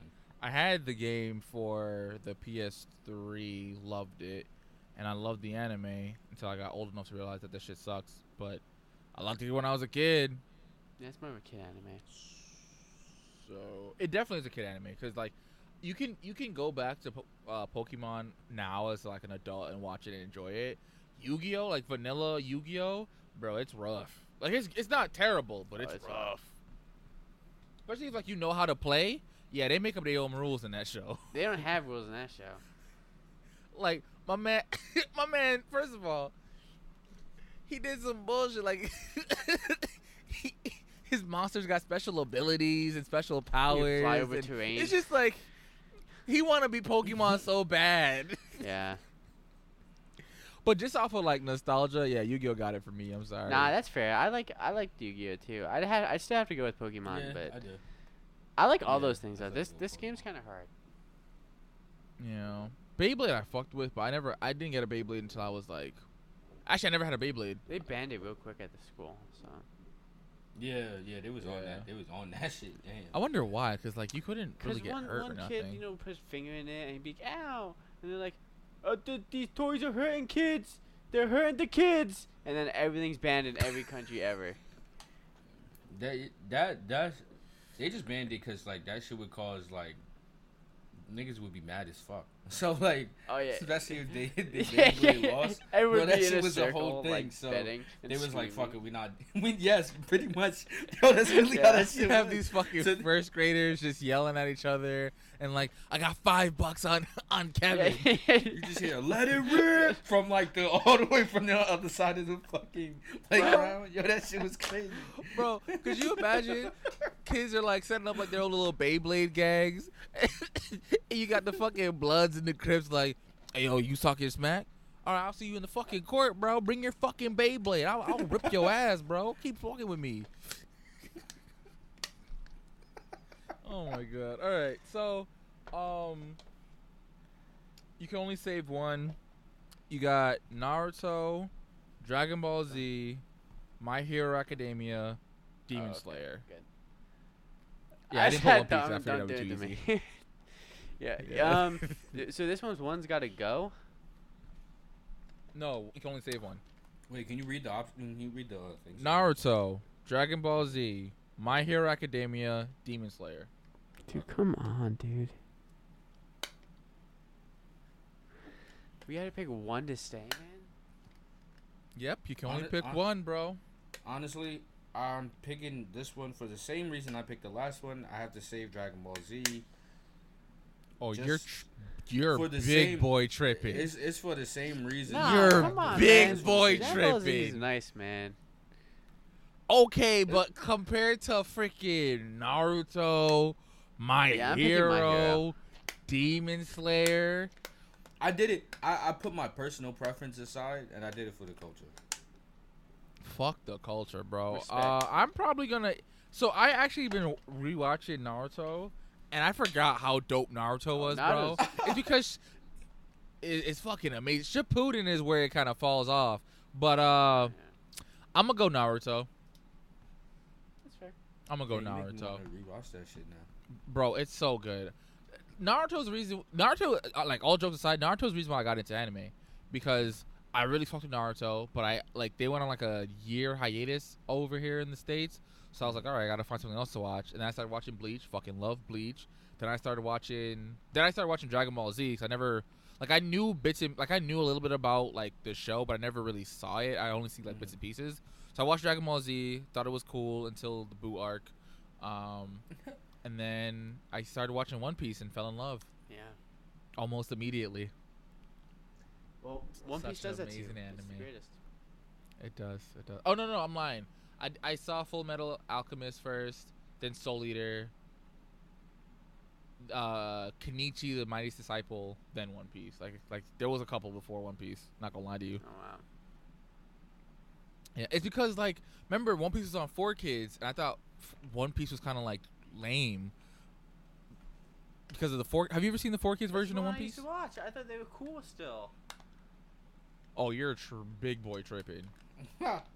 I had the game for the PS3, loved it, and I loved the anime until I got old enough to realize that this shit sucks. But I loved it when I was a kid. Yeah, it's more of a kid anime. So it definitely is a kid anime because like you can you can go back to po- uh, Pokemon now as like an adult and watch it and enjoy it. Yu-Gi-Oh, like vanilla Yu-Gi-Oh, bro, it's rough. Like it's it's not terrible, but Oh, it's, it's rough. rough. Especially if like you know how to play. Yeah, they make up their own rules in that show. (laughs) They don't have rules in that show. like my man, (laughs) my man. First of all, he did some bullshit. Like (laughs) he, his monsters got special abilities and special powers. fly over terrain. It's just like he want to be Pokemon so bad. Yeah. But just off of like nostalgia, yeah, Yu-Gi-Oh got it for me. I'm sorry. Nah, that's fair. I like I like Yu-Gi-Oh too. I'd have I still have to go with Pokemon, yeah, but I do. I like all Yeah, those things though. like This this game's kind of hard. Yeah, know, Beyblade I fucked with, but I never, I didn't get a Beyblade until I was like, actually, I never had a Beyblade. They banned it real quick at the school, so Yeah, yeah, they was on that. They was on that (laughs) shit. Damn. I wonder why, because like you couldn't really because get one hurt or nothing. one nothing. kid you know put his finger in it and he'd be like, ow, and they're like, uh, th- these toys are hurting kids. They're hurting the kids, and then everything's banned in every country ever. That that that's they just banned it because like that shit would cause like niggas would be mad as fuck. (laughs) So like, Oh yeah. especially if they they (laughs) yeah, Beyblade yeah. lost. Everyone Bro, that shit was a circle, whole thing, like so They was like, screaming. "Fuck it, we not." (laughs) we, yes, pretty much. Yo, that's really Yeah. how that you shit have these fucking So- first graders just yelling at each other and like, I got five bucks on on Kevin. You just hear "Let it rip" from like the all the way from the other side of the fucking playground. Yo, that shit was crazy. Bro, could you imagine? Kids are like setting up like their own little Beyblade gangs. and you got the fucking And the cribs like, hey, yo, you talking smack? All right, I'll see you in the fucking court, bro. Bring your fucking Beyblade. I'll, I'll rip your (laughs) ass, bro. Keep fucking with me. Oh my god. All right, so, um, you can only save one. You got Naruto, Dragon Ball Z, My Hero Academia, Demon Oh, okay, Slayer. Good. Yeah, I didn't put said One Piece. I figured that was do too easy. (laughs) me. yeah. Yeah. Um. (laughs) th- so this one's one's got to go. No, you can only save one. Wait, can you read the option? Can you read the uh, things? Naruto, Dragon Ball Z, My Hero Academia, Demon Slayer. Dude, come on, dude. We had to pick one to stay, man. Yep, you can only Hon- pick hon- one, bro. Honestly, I'm picking this one for the same reason I picked the last one. I have to save Dragon Ball Z. Oh, you're tr- you're for the big same- boy tripping. It's, it's for the same reason. Nah, You're come on, big man. boy Dragon Ball Z is tripping. nice, man. Okay, but compared to freaking Naruto, My Yeah, I'm picking My Hero, Hero. Demon Slayer, I did it. I, I put my personal preference aside, and I did it for the culture. fuck the culture, bro. Respect. Uh, I'm probably gonna. So I actually been rewatching Naruto, and I forgot how dope Naruto was, bro. Naruto's- it's because (laughs) it, it's fucking amazing. Shippuden is where it kind of falls off, but uh, I'm gonna go Naruto. That's fair. I'm gonna go Yeah, you make me Naruto. wanna Rewatch that shit now. bro it's so good naruto's reason naruto uh, like all jokes aside naruto's reason why i got into anime because i really fucked with naruto but i like they went on like a year hiatus over here in the states so i was like all right i gotta find something else to watch and then i started watching bleach fucking love bleach then i started watching then i started watching dragon ball z because i never like i knew bits and like i knew a little bit about like the show but i never really saw it i only see like bits and pieces so i watched dragon ball z thought it was cool until the Buu arc um (laughs) and then I started watching One Piece and fell in love Yeah. almost immediately. Well, One Piece does an that too. amazing It's the anime. greatest. It does. It does. Oh no, no, I'm lying. I, I saw Full Metal Alchemist first, then Soul Eater, uh, Kenichi the Mightiest Disciple, then One Piece. Like like there was a couple before One Piece. Not gonna lie to you. Oh wow. Yeah, it's because like remember One Piece was on Four Kids, and I thought One Piece was kind of like lame because of the four. Have you ever seen the Four Kids version of One I Piece? used to watch. I thought they were cool still. Oh, you're a tr- big boy tripping. (laughs)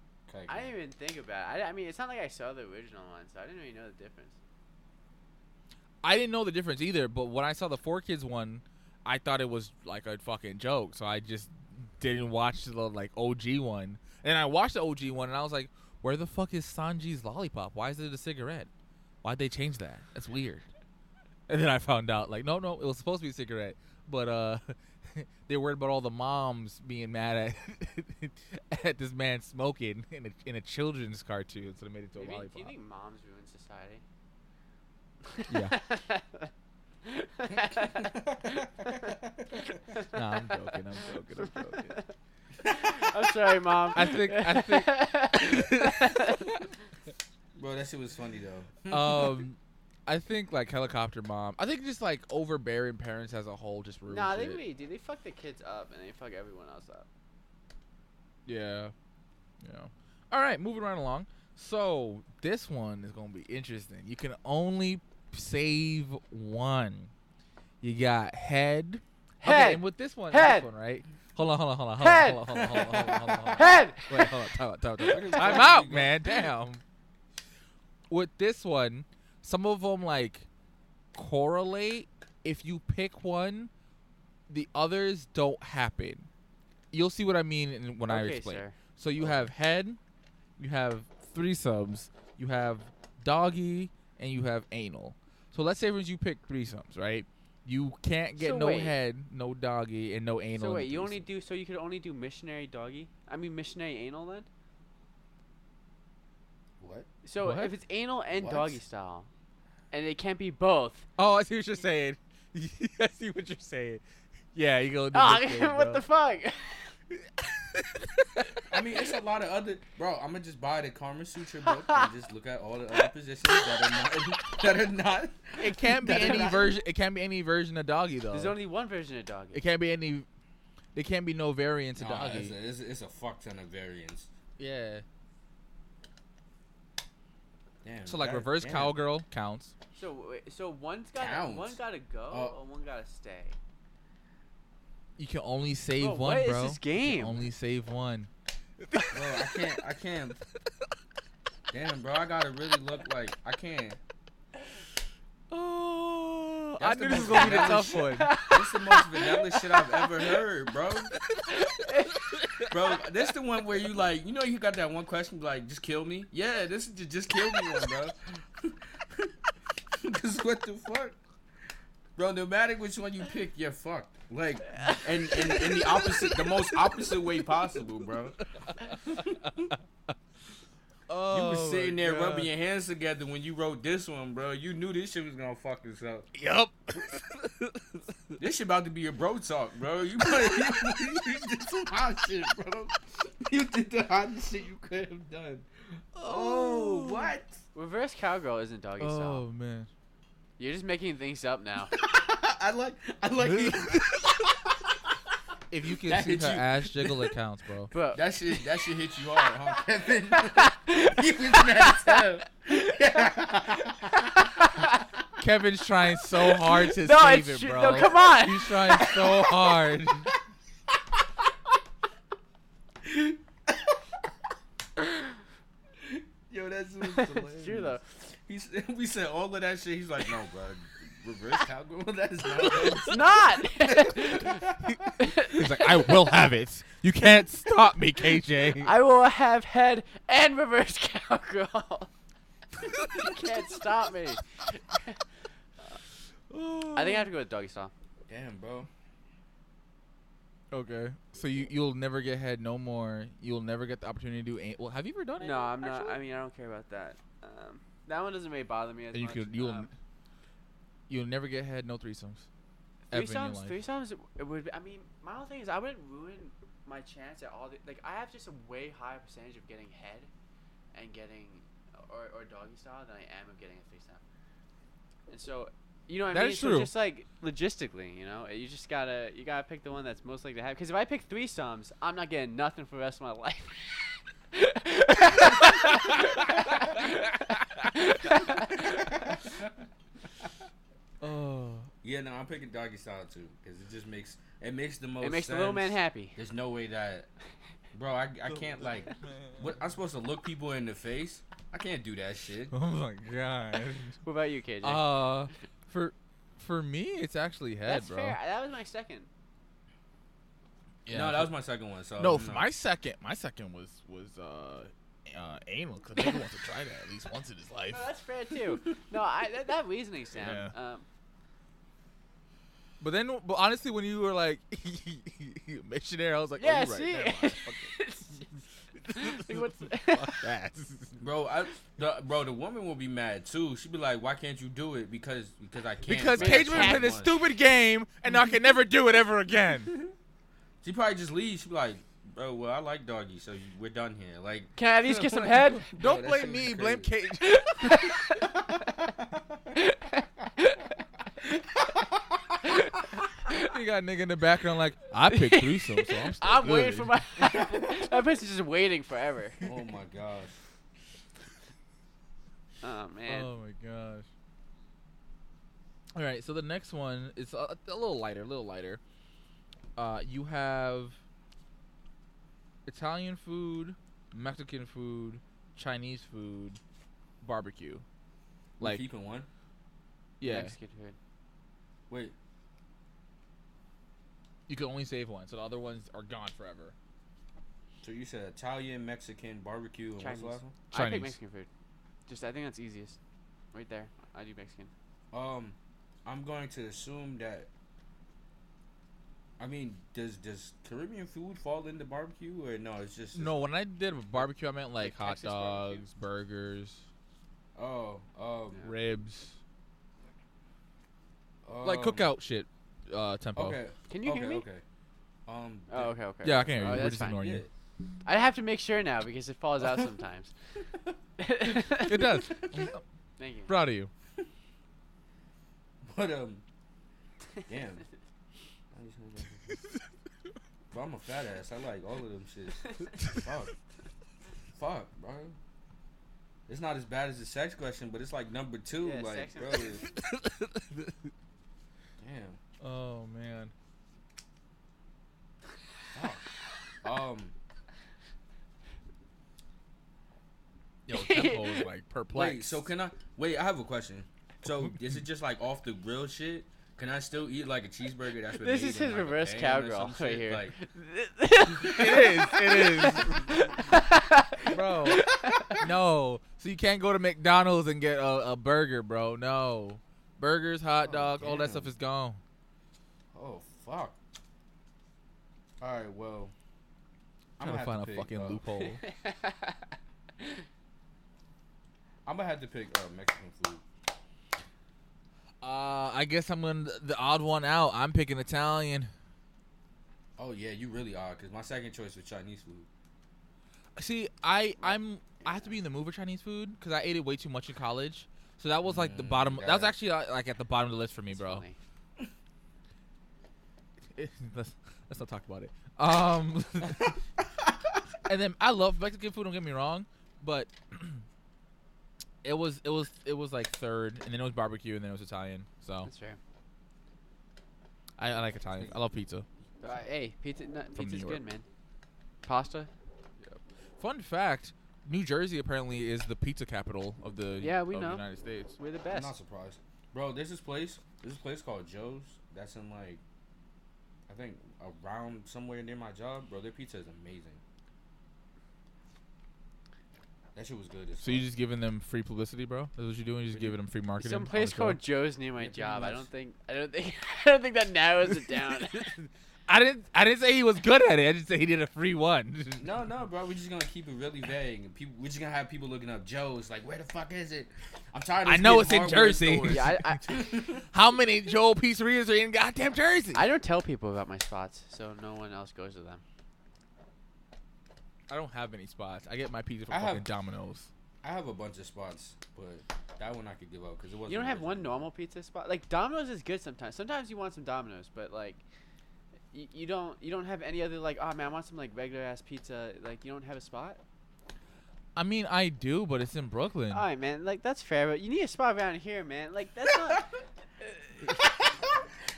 I didn't even think about it. I, I mean, it's not like I saw the original one, so I didn't really know the difference. I didn't know the difference either. But when I saw the four kids one, I thought it was like a fucking joke. So I just didn't watch the like OG one. And I watched the OG one, and I was like, "Where the fuck is Sanji's lollipop? Why is it a cigarette? Why'd they change that? That's weird." And then I found out, like, no, no, it was supposed to be a cigarette, but uh, (laughs) (laughs) they're worried about all the moms being mad at (laughs) at this man smoking in a, in a children's cartoon, so they made it to a Maybe- lollipop. do you think moms ruin society? Yeah. (laughs) Nah, I'm joking. I'm joking. I'm joking. I'm sorry, mom. I think- I think- Bro, that shit was funny though. um, I think like helicopter mom. I think just like overbearing parents as a whole just ruin nah, they really do. They fuck the kids up and they fuck everyone else up. Yeah. Yeah. All right, moving right along. So this one is gonna be interesting. You can only save one. You got head. Head. Okay, and with this one, Head. this one, right? Hold on, hold on, hold on, hold Head. on, hold on, hold on, hold on, hold on, hold on. Head. Wait, hold on, time out, time out, time out. (laughs) The out, man. Damn. With this one, some of them like correlate. If you pick one, the others don't happen. You'll see what I mean in- when I okay, explain. sir. So you have head, you have three subs, you have doggy, and you have anal. So let's say for you pick three subs, right? You can't get So no wait. head, no doggy, and no anal. So wait, you only do so you could only do missionary doggy? I mean missionary anal then? What? So What? if it's anal and What? doggy style, and it can't be both. Oh, I see what you're saying. (laughs) I see what you're saying. Yeah, you go. do Ah, this (laughs) thing, what bro. the fuck? (laughs) I mean, it's a lot of other. Bro, I'm gonna just buy the Karma Sutra book and just look at all the other positions that are not. That are not. It can't be any not- version. It can't be any version of doggy though. There's only one version of doggy. it can't be any. There can't be no variants of Nah, doggy. it's, a, it's, a, it's a fuck ton of variants. yeah. Damn. So like that- reverse damn. cowgirl counts. So wait, so one's got to Counts. one got to go Oh. or one got to stay. You can only save Bro, one, what is bro. this You can only save one. Bro, I can't. I can't. (laughs) Damn, bro, I gotta really look like I can't. That's I the knew this was gonna be the tough one. This is the most vanilla shit I've ever heard, bro. Bro, this the one where you like, you know, you got that one question like, just kill me. Yeah, this is the just kill me one, bro. (laughs) Cause what the fuck, bro? No matter which one you pick, you're fucked. Like, and in, in the opposite, the most opposite way possible, bro. Oh, You were sitting there God. rubbing your hands together when you wrote this one, bro. You knew this shit was gonna fuck us up. Yup. (laughs) This shit about to be a bro talk, bro. You, (laughs) you, you did some hot shit, bro. You did the hottest shit you could have done. Oh, oh, what? Reverse cowgirl isn't doggy Oh style. Oh man. You're just making things up now. (laughs) I like, I like it. If you can That see her you. ass jiggle, it counts, bro. Bro, (laughs) That shit, that shit hit you hard, huh, (laughs) Kevin? (laughs) he was mad as. Kevin's trying so hard to no, save it, bro. No, come on. He's trying so hard. Yo, that's it's true though. He's, we said all of that shit. He's like, no, bro. Reverse cowgirl. (laughs) That is not. It's not. He's like, I will have it. You can't stop me, KJ. I will have head and reverse (laughs) cowgirl. you can't stop me. I think I have to go with doggy style. Damn, bro. Okay. So you you'll never get head no more. You'll never get the opportunity to do. An- well, have you ever done it? No, I'm not. I mean, I don't care about that. Um, that one doesn't really bother me as And you much. could you'll um, you'll never get head no threesomes. ever in your threesomes. life. Threesomes. It would. Be, I mean, my whole thing is I wouldn't ruin my chance at all. The, like I have just a way higher percentage of getting head and getting or or doggy style than I am of getting a threesome. And so. You know what I That mean? is So true. just like logistically, you know, you just gotta you gotta pick the one that's most likely to have. Because if I pick threesomes, I'm not getting nothing for the rest of my life. (laughs) (laughs) (laughs) Oh. Yeah, no, I'm picking doggy style too because it just makes it makes the most. it makes the little man happy. There's no way that, bro. I, I can't like. (laughs) What I'm supposed to look people in the face? I can't do that shit. (laughs) Oh my god. What about you, KJ? Uh, For for me, it's actually head, That's bro. fair. That was my second. Yeah, no, that was my second one. So no. you For know. my second, my second was was uh, uh anal because nigga wants to try that at least once in his life. No, that's fair too. (laughs) No, I that, that reasoning, Sam. Yeah. Um, But then, but honestly, when you were like (laughs) missionary, I was like, oh, yeah, oh, see. right. never mind. Fuck. Like, (laughs) (laughs) that. Bro, I, the, bro, the woman will be mad too. She'd be like, "Why can't you do it?" Because because I can't. Because Make KJ a been playing this stupid game, and I can never do it ever again. She probably just leaves. She'd be like, "Bro, well, I like doggy, so we're done here." Like, Can I at least get some head? Don't that blame me, is blame crazy. KJ. You got a nigga in the background like, I picked threesome, so I'm still I'm good. waiting for my. (laughs) that person's just waiting forever. oh my gosh. Oh man. Oh my gosh. All right, so the next one is a, a little lighter, a little lighter. Uh, you have Italian food, Mexican food, Chinese food, barbecue. We're Like, keeping one. yeah, Mexican food. Wait, you can only save one, so the other ones are gone forever. so you said Italian, Mexican, barbecue, and what's Chinese. the last one? I Chinese. pick Mexican food. Just I think that's easiest. Right there. I do Mexican. Um, I'm going to assume that. I mean, does does Caribbean food fall into barbecue or no? It's just No, when I did barbecue, I meant like Like hot Texas barbecue? dogs, burgers, Oh, um, Yeah. ribs, like um, cookout shit. Uh, tempo. Okay. Can you okay, hear me? Okay. Um. Oh, okay, okay. Yeah, I can hear Oh, you. We're just fine. ignoring Yeah. you. I have to make sure now because it falls out sometimes. (laughs) It does. Thank you. Proud of you. But um, damn. But I'm a fat ass. I like all of them shits. Fuck. Fuck, bro. It's not as bad as the sex question, but it's like number two. Yeah, like, sex bro. and- Damn. Oh man. Fuck. Um. Yo, tempo is like perplexed. (laughs) Wait. So can I? Wait. I have a question. So is it just like off the grill shit? Can I still eat like a cheeseburger that's been This is his like, reverse cowgirl (laughs) right shit? here. Like, it is. It is. (laughs) bro. No. So you can't go to McDonald's and get a, a burger, bro. No. Burgers, hot Oh, all that stuff is gone. Oh fuck. All right. Well. I'm trying to gonna find a pick, fucking uh, loophole. (laughs) I'm gonna have to pick uh, Mexican food. Uh, I guess I'm gonna the odd one out. I'm picking Italian. Oh yeah, you really are. Cause my second choice was Chinese food. See, I I'm I have to be in the mood for Chinese food because I ate it way too much in college. So that was like the Mm, bottom. That was actually uh, like at the bottom of the list for me, It's bro. funny. (laughs) let's, let's not talk about it. Um, (laughs) and then I love Mexican food. Don't get me wrong, but (clears throat) it was it was it was like third, and then it was barbecue, and then it was Italian. So That's fair. I, I like Italian. I love pizza. Uh, hey, pizza. No, From pizza's good, man. Pasta. Fun fact: New Jersey apparently is the pizza capital of the Yeah, we of know. the United States. We're the I'm best. not surprised, bro. There's this place. There's this place called Joe's. That's in like, I think around somewhere near my job, bro. Their pizza is amazing. That shit was good. As So you fuck. just giving them free publicity, bro? That's what you're doing? You just Pretty- giving them free marketing? Some on place the show? called Joe's near my Yeah, pretty job. I much. don't think. I don't think. (laughs) I don't think that narrows it down. (laughs) I didn't. I didn't say he was good at it. I just said he did a free one. (laughs) No, no, bro. We're just gonna keep it really vague. And people, we're just gonna have people looking up Joe's. Like, where the fuck is it? I'm tired. Of I know it's in Jersey. yeah, I, I, (laughs) How many Joel pizzerias are in goddamn Jersey? I don't tell people about my spots, so no one else goes to them. I don't have any spots. I get my pizza from I have- fucking Domino's. I have a bunch of spots, but that one I could give up because it wasn't. You don't have one normal pizza spot. Like Domino's is good sometimes. Sometimes you want some Domino's, but like, you, you don't you don't have any other like. Oh man, I want some like regular ass pizza. Like you don't have a spot. I mean, I do, but it's in Brooklyn. All right, man. Like that's fair, but you need a spot around here, man. Like that's not. (laughs)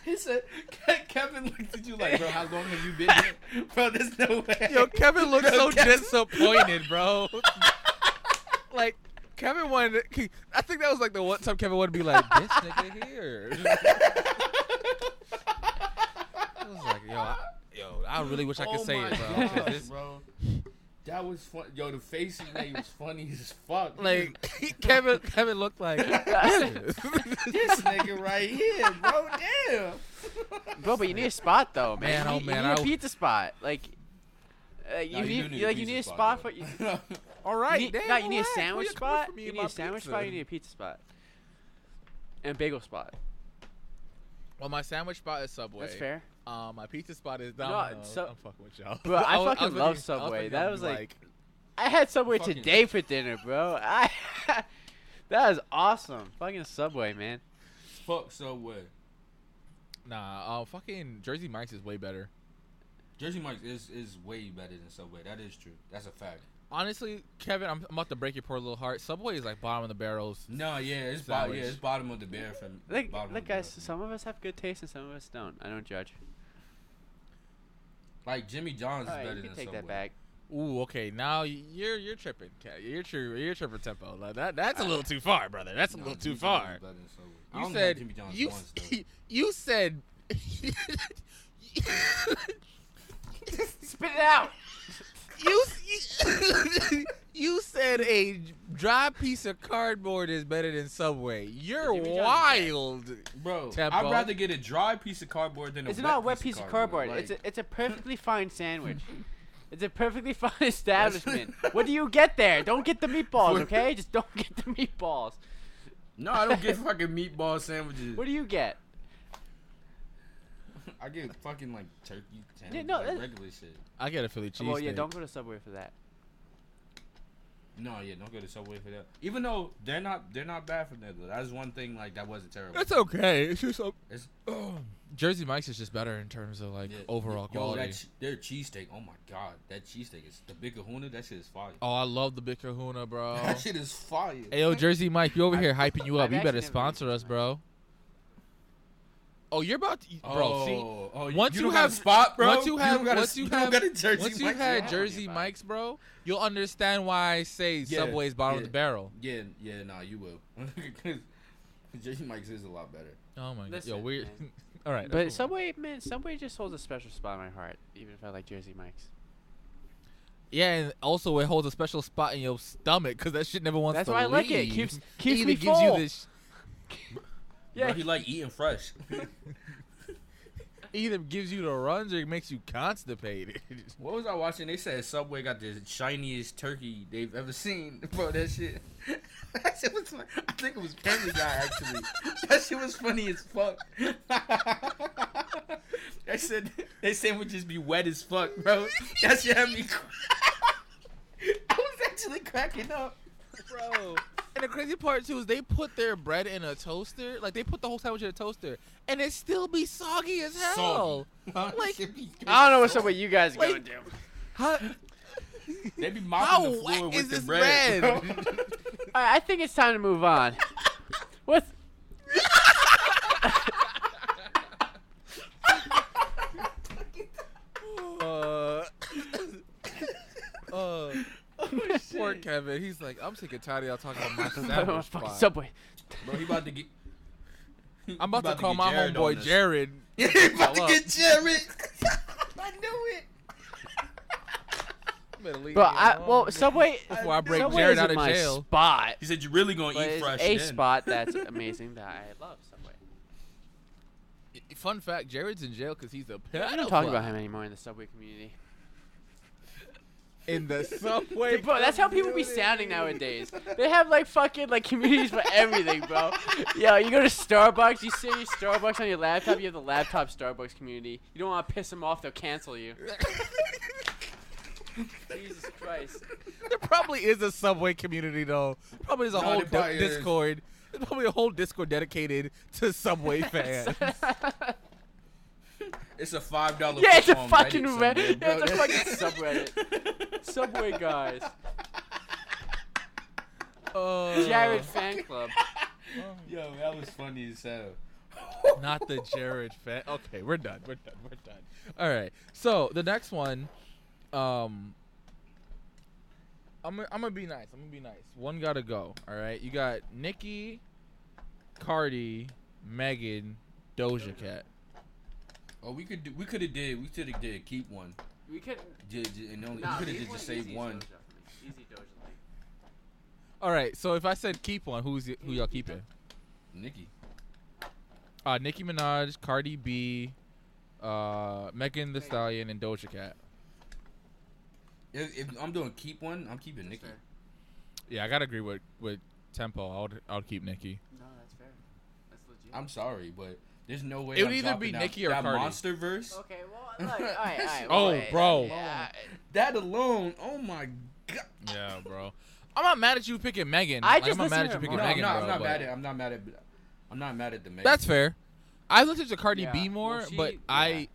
He said, Ke- Kevin looked at you like, bro, how long have you been here? (laughs) Bro, there's no way. Yo, Kevin looks Bro, so Kevin- disappointed, bro. (laughs) like, Kevin wanted. To, I think that was like the one time Kevin wanted to be like this nigga here. I was like, yo, I, yo, I really wish I could Oh say my it, bro. 'cause God, this- bro. That was fun. Yo, the face he made was funny as fuck. (laughs) like (laughs) Kevin, Kevin looked like (laughs) this nigga right here, bro. Damn. Bro, but you need a spot though, Man, man. You oh, need- man, you need I- a pizza spot. Like, uh, you Nah, need, do you like you need a spot for. You, All you right, need, damn, no, you need a all right. Why sandwich you spot. You need a sandwich pizza? spot. You need a pizza spot. And a bagel spot. Well, my sandwich spot is Subway. That's fair. Um, my pizza spot is No, Domino's. so- I'm fucking with y'all. Bro, I (laughs) was- fucking was love thinking- Subway. thinking That was be like- I had Subway Fucking- today for dinner, bro. I (laughs) that is awesome. Fucking Subway, man. Fuck Subway. nah, uh, fucking Jersey Mike's is way better. Jersey Mike's is is way better than Subway. That is true. That's a fact. Honestly, Kevin, I'm, I'm about to break your poor little heart. Subway is like bottom of the barrels. No, yeah, it's bo- yeah, it's bottom of the barrel. for me. Look, bottom look, of the guys. barrel for me. Some of us have good taste and some of us don't. I don't judge. Like Jimmy John's All is right, better you can than take Subway. that back. Ooh, okay. Now you're you're tripping. Ke- You're true. You're tripping tempo. Like that that's a little too far, brother. That's a Nah, little too Jimmy far. than You said Jimmy John's you once, though. (laughs) you said (laughs) Spit it out. (laughs) you you, you said a dry piece of cardboard is better than Subway. You're Jimmy John's is wild. Bro, Tempo. I'd rather get a dry piece of cardboard than a It's wet not a wet piece of cardboard. Like, It's a it's a perfectly (laughs) fine sandwich. It's a perfectly fine (laughs) establishment. what do you get there? Don't get the meatballs, okay? Just don't get the meatballs. no, I don't get (laughs) fucking meatball sandwiches. What do you get? I get fucking like turkey sandwich, Yeah, no, like uh, regular shit. I get a Philly cheese. well, yeah, don't go to Subway for that. No, yeah, don't go to Subway for that. Even though they're not, they're not bad for that though. That's one thing like that wasn't terrible. It's okay. It's just a, It's- (clears throat) Jersey Mike's is just better in terms of like Yeah. overall Yo, quality. that che- their cheesesteak. Oh my god, that cheesesteak is the big Kahuna. That shit is fire. Oh, I love the Big Kahuna, bro. That shit is fire. Hey, yo, Jersey Mike, you over here hyping you up. You better sponsor us, that. bro. Oh, you're about to, bro. Oh, see, oh, oh, once you, you have- spot, bro. once you have, don't got a- once you don't have, got a Jersey once you've Mike's had. Jersey about. Mike's, bro, you'll understand why I say Yeah, Subway's bottom yeah. of the barrel. Yeah, yeah, nah, you will. (laughs) Because Jersey Mike's is a lot better. Oh my god, yo, Listen, weird. man. (laughs) All right, But let's. Subway, man, Subway just holds a special spot in my heart, even if I like Jersey Mike's. yeah, and also it holds a special spot in your stomach because that shit never wants That's to That's why I like it. leave. Keeps It keeps either me gives full. (laughs) you this, yeah, Bro, he like eating fresh. (laughs) either gives you the runs or it makes you constipated. (laughs) what was I watching? They said Subway got the shiniest turkey they've ever seen. (laughs) Bro, that shit. that shit was. fun- I think it was Family Guy actually. that shit was funny as fuck. they said they sandwiches be wet as fuck, bro. That shit had me. cry- I was actually cracking up. bro. And the crazy part too is they put their bread in a toaster, like they put the whole sandwich in a toaster, and it still be soggy as hell. Soggy. (laughs) Like- (laughs) I don't know what's up with you guys Like- gonna do. How, (laughs) They be how the floor wet with is the this bread. bread? bro. All right, I think it's time to move on. What? uh, uh, poor Kevin. He's like, I'm sick and tired of y'all talking about my (laughs) sandwich fucking spot. Subway. Bro, he about to get. I'm about, he to call my Jared homeboy. Jared. Yeah, he about to (laughs) get Jared. (laughs) I knew it. Better leave But me I well Subway. Before I break Subway Jared out of my jail. spot. He said, you're really gonna But eat it's fresh?" a then." spot that's amazing that I love Subway. Fun fact: Jared's in jail because he's a We I don't talk about him anymore in the Subway community. In the (laughs) subway. Bro, that's how people be sounding nowadays. They have like fucking like communities for everything, bro. Yo, you go to Starbucks, you see your Starbucks on your laptop, you have the laptop Starbucks community. You don't want to piss them off, they'll cancel you. (laughs) Jesus Christ. There probably is a subway community though. Probably is a No, whole there di- Discord. There's probably a whole Discord dedicated to Subway (laughs) fans. It's a five dollar. yeah, it's a fucking re- yeah, it's a fucking (laughs) subreddit. Subway guys. Uh, Jared fan club. Yo, that was funny as hell. (laughs) Not the Jared fan. Okay, we're done. We're done. We're done. All right. So the next one, um, I'm gonna, I'm gonna be nice. I'm gonna be nice. One gotta go. All right. You got Nicki, Cardi, Megan, Doja Cat. Oh, we could do. We could have did. We could have did keep one. We could. J- j- and only, Nah, we could have just saved easy one. Doja for me. Easy Doja Lee. All right. So if I said keep one, who's y- who y'all Keep keeping? Nicki. Uh, Nicki Minaj, Cardi B, uh, Megan the Megan. Stallion, and Doja Cat. If, if I'm doing keep one, I'm keeping That's Nicki. fair. Yeah, I gotta agree with with Tempo. I would I would keep Nicki. No, that's fair. That's legit. I'm sorry, but there's no way. It would I'm either be that, Nicki or that Cardi. Monster verse. Okay, well, look, all right, all right. (laughs) Oh, wait, bro. Yeah, oh, That alone, oh my god. Yeah, bro. I'm not mad at you picking Megan. I Like, just I'm not listen mad to at you picking. No, Megan, I'm not, bro. I'm not mad at. I'm not mad at. I'm not mad at the man. That's fair. I listened to Cardi Yeah, B well, more, she- but yeah. I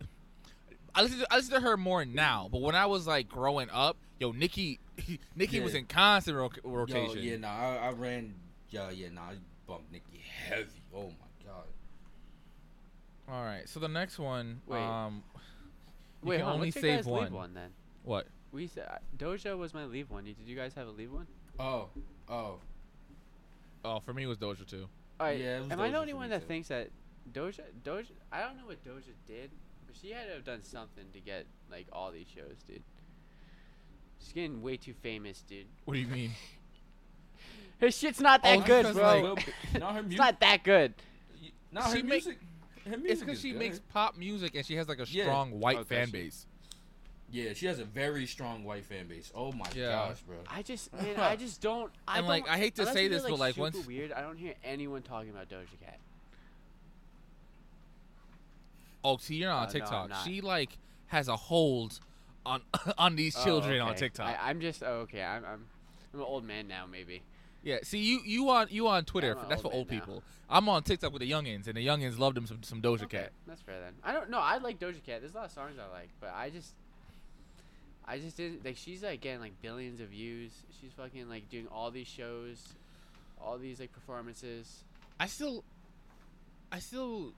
I listen to I listen to her more now. But when I was like growing up, yo, Nicki (laughs) Nicki Yeah. was in constant ro- Yo, yeah, nah, I, I ran. Yeah, yeah, nah, I bumped Nicki heavy. Oh my god. All right. So the next one, Wait. um, you Wait, can only what's your save guys' one. leave one then? What? We said uh, Doja was my leave one. Did you guys have a leave one? Oh, oh. Oh, for me it was Doja too. All right. Yeah, it was am I Doja the only for one that too. thinks that Doja Doja? I don't know what Doja did, but she had to have done something to get like all these shows, dude. She's getting way too famous, dude. What do you mean? (laughs) Her shit's not Oh, that it's good, because, bro. like- not her it's music. not that good. Not her She make- music. Her music It's because she good. makes pop music and she has like a Yeah. strong white Oh, does fan she? base. Yeah, she has a very strong white fan base. Oh my Yeah. gosh, bro. I just, (laughs) man, I just don't. I And, like, don't- I hate to say you're, this, but, like, super once- weird, I don't hear anyone talking about Doja Cat. Oh, see, you're not Uh, on no, TikTok. she like has a hold on (laughs) on these Oh, children on. TikTok. I, I'm just oh, okay. I'm, I'm I'm an old man now, maybe. Yeah, see you you on you on Twitter. An that's for old old man now. people. I'm on TikTok with the youngins, and the youngins love them some some Doja Okay, Cat. that's fair then. I don't know. I like Doja Cat. There's a lot of songs I like, but I just, I just didn't like. She's like getting like billions of views. She's fucking like doing all these shows, all these like performances. I still, I still,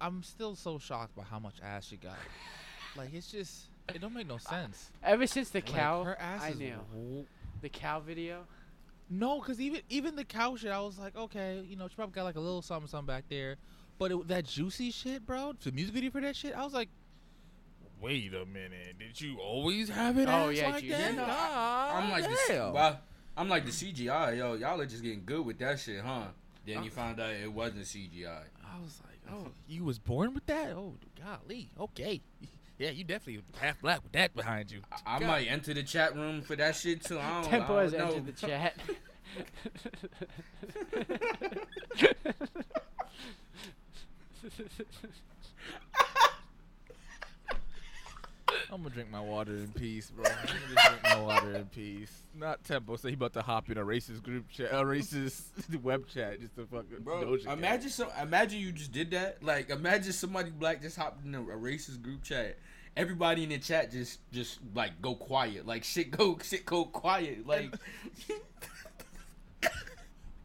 I'm still so shocked by how much ass she got. (laughs) like it's just it don't make no sense. Ever since the Like, cow, her ass I is knew the cow video. No, because even even the cow shit, I was like, okay, you know, she probably got like a little something something back there, but it, that juicy shit, bro, the music video for that shit, I was like, wait a minute, did you always have it? Oh, yeah, like juicy. that? Yeah, no, I'm like the well, I'm like the CGI, yo. Y'all are just getting good with that shit, huh? Then you Uh, found out it wasn't CGI. I was like, oh, you was born with that? Oh, golly, okay, yeah, you definitely half black with that behind you. I, I might enter the chat room for that shit too. I don't, Tempo I has don't know. entered the chat. (laughs) (laughs) (laughs) I'm gonna drink my water in peace, bro. I'm gonna drink my water in peace. Not Tempo say he about to hop in a racist group chat, a racist (laughs) web chat just to fucking Bro, Doja Cat. imagine some. Imagine you just did that. Like, imagine somebody black just hopped in a, a racist group chat. Everybody in the chat just, just like go quiet. Like shit go, (laughs) shit go quiet. Like, (laughs)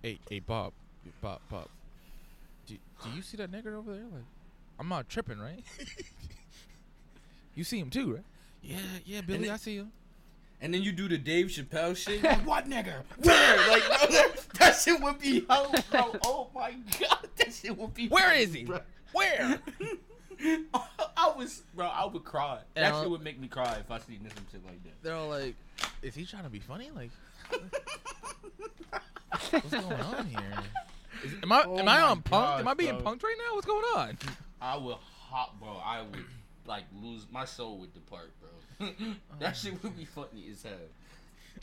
Hey, hey, Bob, Bob, Bob. Do, do you see that nigger over there? Like, I'm not tripping, right? You see him too, right? Yeah, yeah, Billy, it- I see him. and then you do the Dave Chappelle shit. Like, what nigga? Where? (laughs) Like, bro, that, that shit would be hell, bro. Oh my god, that shit would be. Where funny, is he? Bro. Where? (laughs) I was, bro. I would cry. And That I'll- shit would make me cry if I seen some shit like that. They're all like, is he trying to be funny? Like, (laughs) what's going on here? Is, am I Oh am I on punk? am I being bro. punked right now? What's going on? I would hop, bro. I would like lose my soul would depart, bro. (laughs) that shit would be funny as hell.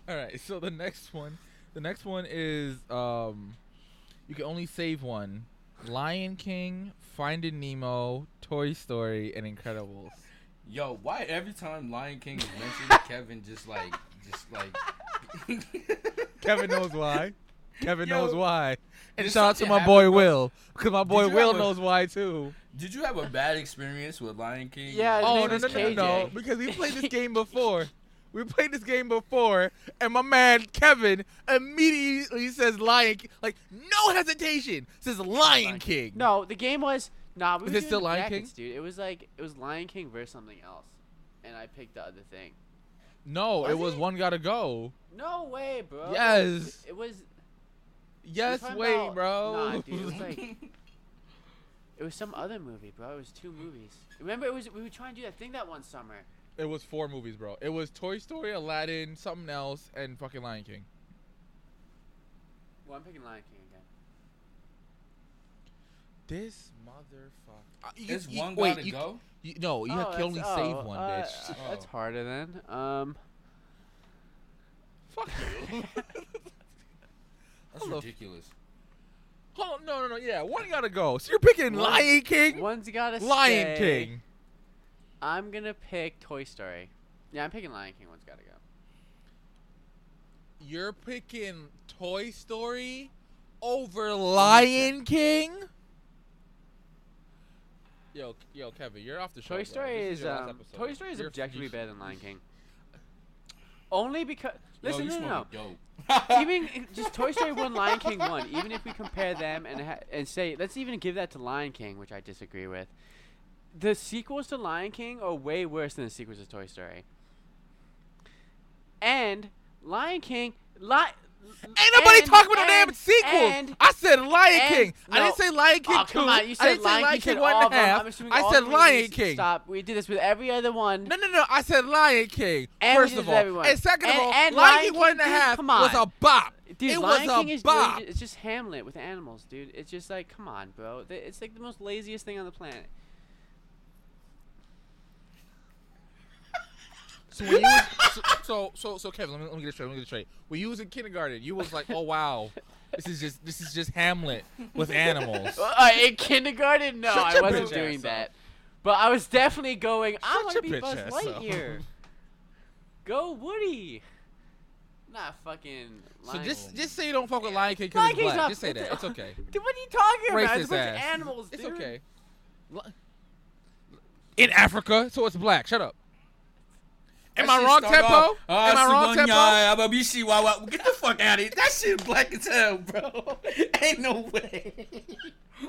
All right, so the next one, the next one is um, you can only save one: Lion King, Finding Nemo, Toy Story, and Incredibles. Yo, why every time Lion King is mentioned, (laughs) Kevin just like, just like. (laughs) Kevin knows why. Kevin Yo, knows why. And shout out to my boy? Will, because my boy Will knows why too. Did you have a bad experience with Lion King? Yeah, His oh name no is no no no! KJ. Because we played this (laughs) game before. We played this game before, and my man Kevin immediately says Lion King, like no hesitation, says Lion King. No, the game was nah. We Is were it still the Lion brackets, dude. It was like it was Lion King versus something else, and I picked the other thing. No, Was it was it? one gotta go. No way, bro. Yes. It was. Yes, wait, about- bro. Nah, dude, it was like (laughs) it was some other movie, bro. It was two movies. Remember, it was we were trying to do that thing that one summer. it was four movies, bro. It was Toy Story, Aladdin, something else, and fucking Lion King. Well, I'm picking Lion King again. This motherfucker. Uh, you- This you- one wait, gotta you, go. you, no, you Oh, can only that's- save one, uh, bitch. uh, That's Oh. harder then. Um, Fuck you. (laughs) That's Hello. ridiculous. Hold on, no, no, no. Yeah, one gotta go. So you're picking One- Lion King. one's gotta Lion stay. King. I'm gonna pick Toy Story. Yeah, I'm picking Lion King. One's gotta go. You're picking Toy Story over Lion King. Yo, yo, Kevin, you're off the show. Toy bro. Story This is your last um, episode. Toy Story is You're- objectively you- better than Lion King. Only because listen, Yo, no, no, no. (laughs) even just Toy Story one, Lion King one. Even if we compare them and ha- and say, let's even give that to Lion King, which I disagree with. The sequels to Lion King are way worse than the sequels to Toy Story. And Lion King, li- Ain't nobody and- talking about no damn sequel. and- I said Lion King. I didn't say Lion King Oh, two. come on. You I said didn't say Lion, Lion King one and a half. I said Lion King. Stop. We did this with every other one. No, no, no. I said Lion King. And first of all, everyone. and second of all, Lion Lion King one and a half was a bop. Dude, it Lion was King a is bop. ju- it's just Hamlet with animals, dude. It's just like, come on, bro. It's like the most laziest thing on the planet. So when you was, so, so so so Kevin, let me, let me get it straight. Let me get it straight. When you was in kindergarten, you was like, oh wow, this is just this is just Hamlet with animals. Uh, in kindergarten, no, Shut I your wasn't bitch doing ass that. But I was definitely going. I Shut want your to be bitch Buzz ass up. Lightyear. Go Woody. Not fucking. So Lion just King. just say you don't fuck with Lion King because Lion it's King's black. not- Just say that. it's- It's okay. (laughs) Dude, what are you talking about? It's a Racist bunch ass. of animals, It's dude. okay. Li- In Africa, so it's black. Shut up. Am That I shit wrong, start Tempo? off, Am I "Ah, wrong, Tempo? Sugonya, Ababishi, Wawa." Get the fuck out of here. That shit black as hell, bro. (laughs) Ain't no way.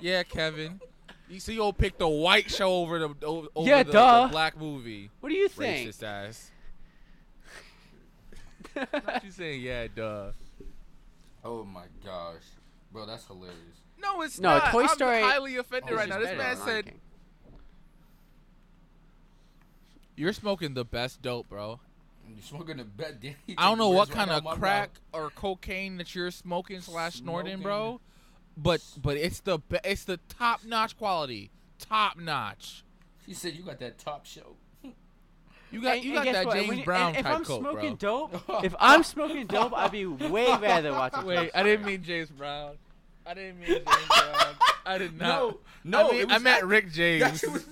Yeah, Kevin. You see, you'll pick the white show over the over Yeah, the, duh. the black movie. What do you think? Racist ass. (laughs) Not you saying yeah, duh. Oh my gosh, bro, that's hilarious. No, it's No, not. Toy I'm Story highly offended It's right now. This man said King. You're smoking the best dope, bro. You're smoking the bed? Danny, I don't know what words right kind of crack mouth. or cocaine that you're smoking slash snorting, bro. But but it's the be- it's the top notch quality, top notch. He said you got that top show. (laughs) You got And- you and got that what? James When you- Brown and if I'm coke, smoking bro. dope, (laughs) if I'm smoking dope, I'd be way (laughs) rather watching. Wait, I didn't mean James Brown. I didn't mean James Brown. I did not. No, no, I, mean, I meant ac- Rick That James.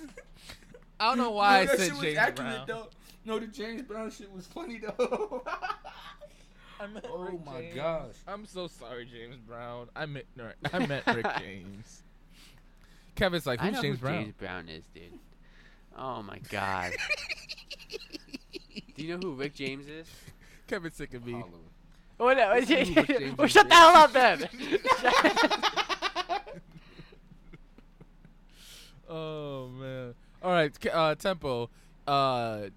Shit was. I don't know (laughs) why that I shit said James accurate Brown. though. No, the James Brown shit was funny though. (laughs) I meant Oh Rick my James. gosh. I'm so sorry, James Brown. I meant no, I meant Rick (laughs) James. Kevin's like, I who's know James who Brown? James Brown is, dude. Oh my god. Do you know who Rick James is? Kevin's sick of me. Holla. Oh, no. This is who Rick James well, shut dude. the hell up then. Oh man. All right, uh, tempo. Uh,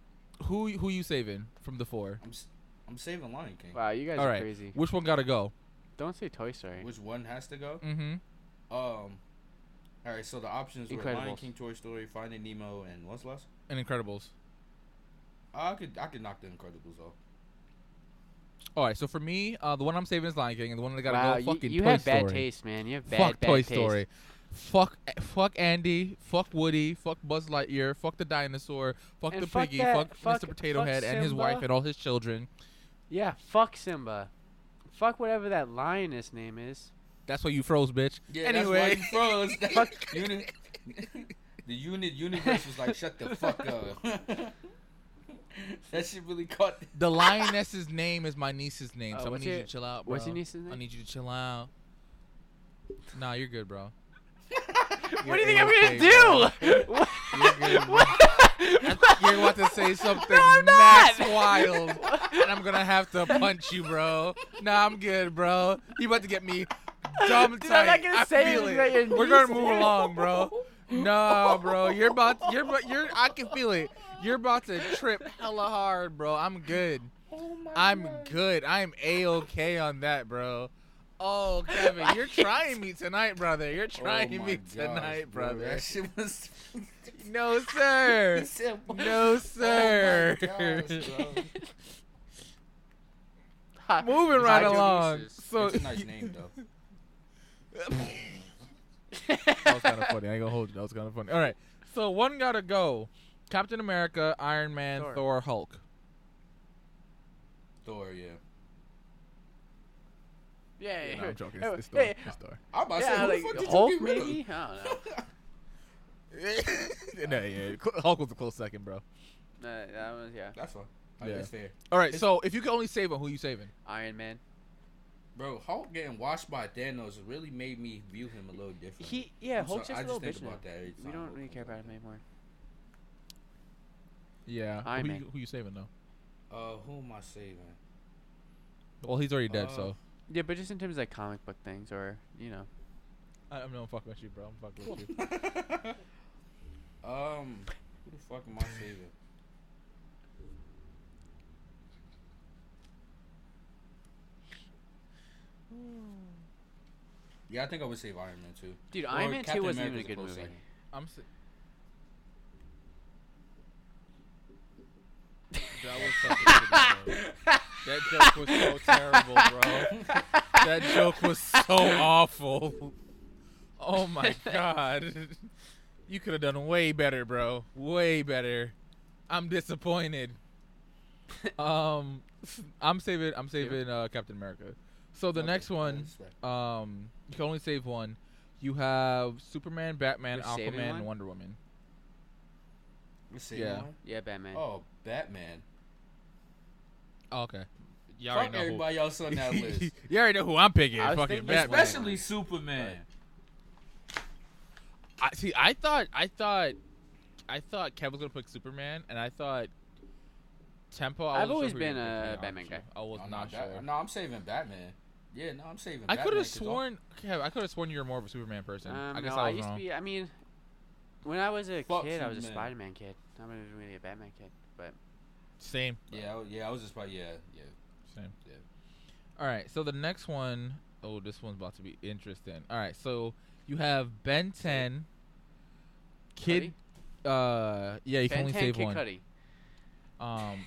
who who you saving from the four? I'm, s- I'm saving Lion King. wow, you guys All are right, crazy. which one gotta go? Don't say Toy Story. Which one has to go? Mm-hmm. Um. All right, so the options were Lion Incredibles. King, Toy Story, Finding Nemo, and what's last? And Incredibles. I could I could knock the Incredibles off. All right, so for me, uh, the one I'm saving is Lion King, and the one that gotta wow, go you, fucking you Toy have Story. bad taste, man. You have bad, fuck bad Toy taste. Story. Fuck, fuck Andy. Fuck Woody. Fuck Buzz Lightyear. Fuck the dinosaur. Fuck And the fuck piggy. that- fuck, fuck- Mr. Potato fuck Head and his wife and all his children. Yeah, fuck Simba. Fuck whatever that lioness name is. That's why you froze, bitch. Yeah, anyway, that's why you froze. (laughs) Fuck. unit, the unit universe was like, shut the fuck up. (laughs) that shit really caught. the lioness's name is my niece's name, Uh, so I'm what's gonna need you to chill out, bro. what's your niece's name? I need you to chill out. Nah, you're good, bro. (laughs) what do you think I'm gonna do? (laughs) What? You're good, bro. You're about to say (laughs) something No, not. wild, and I'm gonna have to punch you, bro. Nah, I'm good, bro. You about to get me dumb Dude, I'm not gonna I say feel it. We're gonna move along, bro. No, bro, you're about you're you're I can feel it. You're about to trip hella hard, bro. I'm good. Oh I'm good. I'm a okay on that, bro. Oh, (laughs) Kevin, you're trying me tonight, brother. You're oh trying Oh my me gosh, tonight, bro, brother. That (laughs) shit was. No, sir. (laughs) Said, No, sir. Oh my gosh, bro. Ha, Moving right Hydrogenesis. along. So it's a nice name though. that was kind of funny. I ain't gonna hold you. That was kind of funny. All right. So one gotta go. Captain America, Iron Man, Thor. Thor, Hulk. Thor, yeah. Yeah, yeah. No, I'm joking. It's, it's Thor. yeah, It's Thor. I'm about to say, yeah, who like the fuck did Hulk you get rid of? maybe. I don't know. (laughs) no, yeah. Hulk was a close second, bro. Uh, that was yeah. That's fine. Yeah. Yeah. That's fair. All right. It's- So if you could only save one, who you saving? Iron Man. Bro, Hulk getting washed by Thanos really made me view him a little different. He yeah, I'm Hulk's so- just I a little think bitch now. about that We don't Hulk really care about him anymore. Yeah. Iron who, Man. You, who you saving though? Uh, who am I saving? Well, he's already dead, Uh, so Yeah, but just in terms of like comic book things or you know. I, I'm not fucking with you, bro. I'm fucking with you. (laughs) um, who the fuck am I saving? Yeah, I think I would save Iron Man too. Dude, Or Iron Man Captain Two wasn't even a good movie. second. I'm. Sa- (laughs) that was fucking shitty, bro. (laughs) That joke was so terrible, bro. That joke was so awful. Oh my god. You could have done way better, bro. Way better. I'm disappointed. Um I'm saving I'm saving uh, Captain America. So the Okay, next one um you can only save one. You have Superman, Batman, We're Aquaman, and Wonder Woman. Let's see. yeah. one. Yeah, Batman. Oh, Batman. Oh, okay. You Fuck everybody else on that (laughs) list. you already know who I'm picking. I was Fucking thinking Batman. Especially Superman. I see. I thought. I thought. I thought Kev was gonna pick Superman, and I thought Tempo. I I've always sure been a picking, Batman guy. I was Oh, no, not Bat- sure. No, I'm saving Batman. Yeah, no, I'm saving. I could have sworn. Kev, I could have sworn you were more of a Superman person. Um, I guess no, I I used wrong. to be. I mean, when I was a Fuck kid, I was a Spider-Man kid. I'm not even really a Batman kid, but Same. Yeah, I- yeah, I was just about yeah, yeah. Same. Yeah. All right. So the next one oh this one's about to be interesting. All right. So you have Ben 10. Kid. Uh. Yeah. You can Ben only 10 save Kid one. Cudi. Um,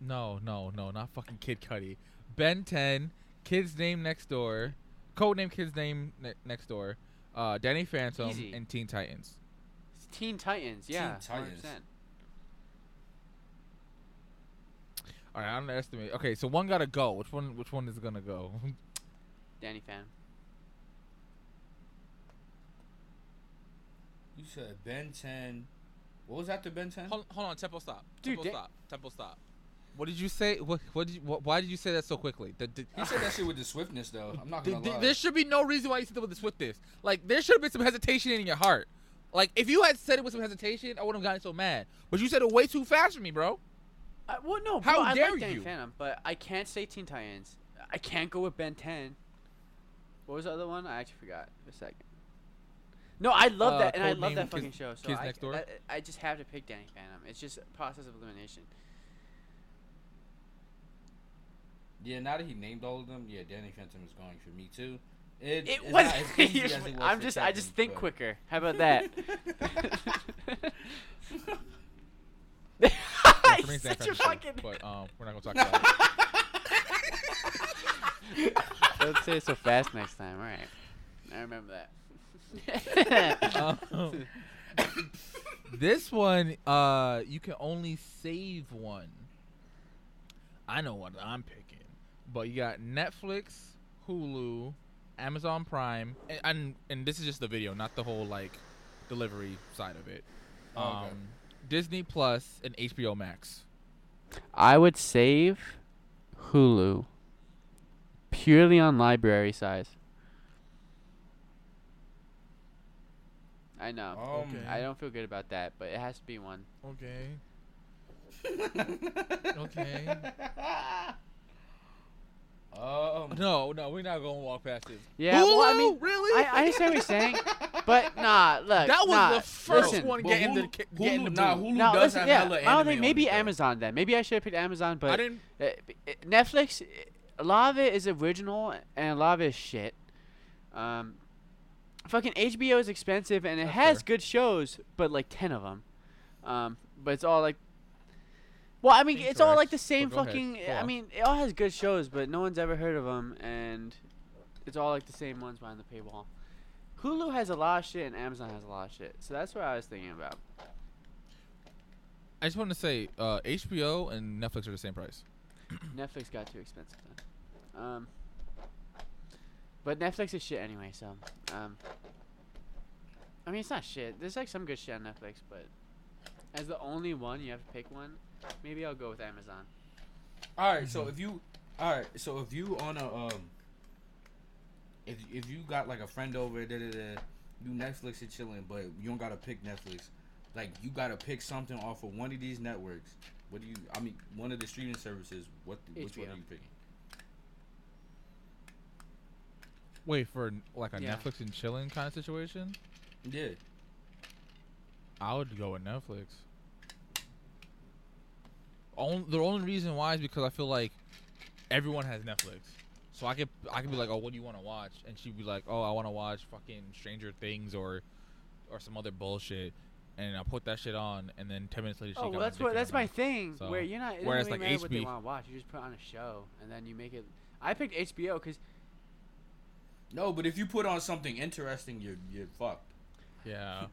no, no, no, not fucking Kid Cudi. Ben 10, Kid's Name Next Door, Code Name Kid's Name ne- Next Door, uh, Danny Phantom, Easy. and Teen Titans. It's Teen Titans. Yeah, Teen Titans. 100%. All right, I underestimate. Okay, so one gotta go. Which one? Which one is gonna go? (laughs) Danny Phantom. You said Ben 10. What was after Ben 10? hold, hold on, tempo stop. Dude, Tempo, da- stop. Tempo stop. What did you say? What? What did you? What, why did you say that so quickly? The, the, He said that shit with the swiftness though. I'm not Th- gonna th- lie. there should be no reason why you said it with this with this. Like there should have been some hesitation in your heart. Like if you had said it with some hesitation, I wouldn't have gotten so mad. But you said it way too fast for me, bro. Uh, well, no, How bro, I like Danny you. Phantom, but I can't say Teen Titans. I can't go with Ben 10. What was the other one? I actually forgot. A second. No, I love Uh, that, and I love that Kids- fucking show. So Kids I, Next Door? I, I just have to pick Danny Phantom. It's just a process of elimination. Yeah, now that he named all of them, yeah, Danny Phantom is going for me too. It, It was. not as (laughs) easy as it was I'm for just. I just think but- quicker. How about that? (laughs) (laughs) Yeah, for me, it's San Such a Francisco, fucking. But um, we're not gonna talk about it. (laughs) Don't say it so fast next time. All right. I remember that. (laughs) Um, this one, uh, you can only save one. I know what I'm picking, but you got Netflix, Hulu, Amazon Prime, and and, and this is just the video, not the whole like delivery side of it. Um, Oh, okay. Disney Plus and HBO Max. I would save Hulu purely on library size. I know. Um, Okay. I don't feel good about that, but it has to be one. Okay. (laughs) Okay. (laughs) Um, No, no, we're not gonna walk past it. Yeah, well, I mean, really? I, I understand what you're saying. But (laughs) nah, look. That was nah, the first listen, one But getting the Hulu- ki- Hulu- getting the nah, boot. Hulu No, does listen, have yeah, hella I don't think maybe. Amazon then. Maybe I should have picked Amazon, but I didn't. uh, Netflix, a lot of it is original and a lot of it is shit. Um, fucking HBO is expensive and it That's has fair. good shows, but like ten of them. Um, but it's all like. Well, I mean, it's all like the same but go ahead. fucking. I mean, it all has good shows, but no one's ever heard of them, and it's all like the same ones behind the paywall. Hulu has a lot of shit, and Amazon has a lot of shit. So that's what I was thinking about. I just wanted to say, uh, HBO and Netflix are the same price. (coughs) Netflix got too expensive then. Um, but Netflix is shit anyway, so um, I mean it's not shit. There's like some good shit on Netflix, but as the only one you have to pick one, maybe I'll go with Amazon. All right, so if you, all right, so if you on a um, if if you got like a friend over, da da da, you Netflix and chilling, but you don't gotta pick Netflix, like you gotta pick something off of one of these networks. What do you? I mean, one of the streaming services. What? Which one HBO. are you picking? Wait for like a Yeah. Netflix and chilling kind of situation. Yeah. I would go with Netflix. On, the only reason why is because I feel like everyone has Netflix, so I could I could be like, oh, what do you want to watch? And she'd be like, oh, I want to watch fucking Stranger Things or or some other bullshit, and I'll put that shit on, and then ten minutes later, she Oh, got well, on that's what that's my thing. So, where you're not. It doesn't whereas, really like, matter what they want to watch. You just put on a show and then you make it. I picked HBO because No, but if you put on something interesting, you're you're fucked. Yeah.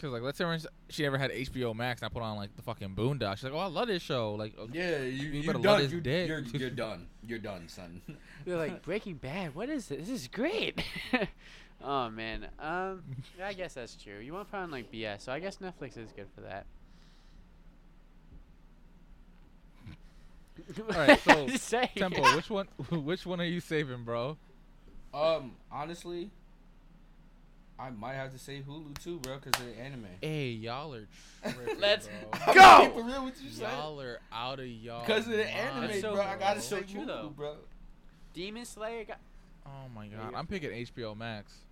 Cause like let's say she ever had HBO Max and I put on like the fucking Boondocks. She's like, oh, I love this show. Like, Yeah, you You you better love done. You, dick. you're you're (laughs) done. You're done, son. (laughs) they're like Breaking Bad. What is this? This is great. (laughs) oh man. Um, yeah, I guess that's true. You want to put on like BS, so I guess Netflix is good for that. Alright, so, Just. Tempo, which one? Which one are you saving, bro? Um, honestly, I might have to say Hulu too, bro, because of the anime. Hey, y'all are tripping, (laughs) Let's bro. go! Keep it real with you, son. Y'all are out of y'all. Because of the anime, so- bro. I gotta that's so say true, Hulu, though. bro. Demon Slayer got. Oh my god, you're- I'm picking HBO Max. (laughs)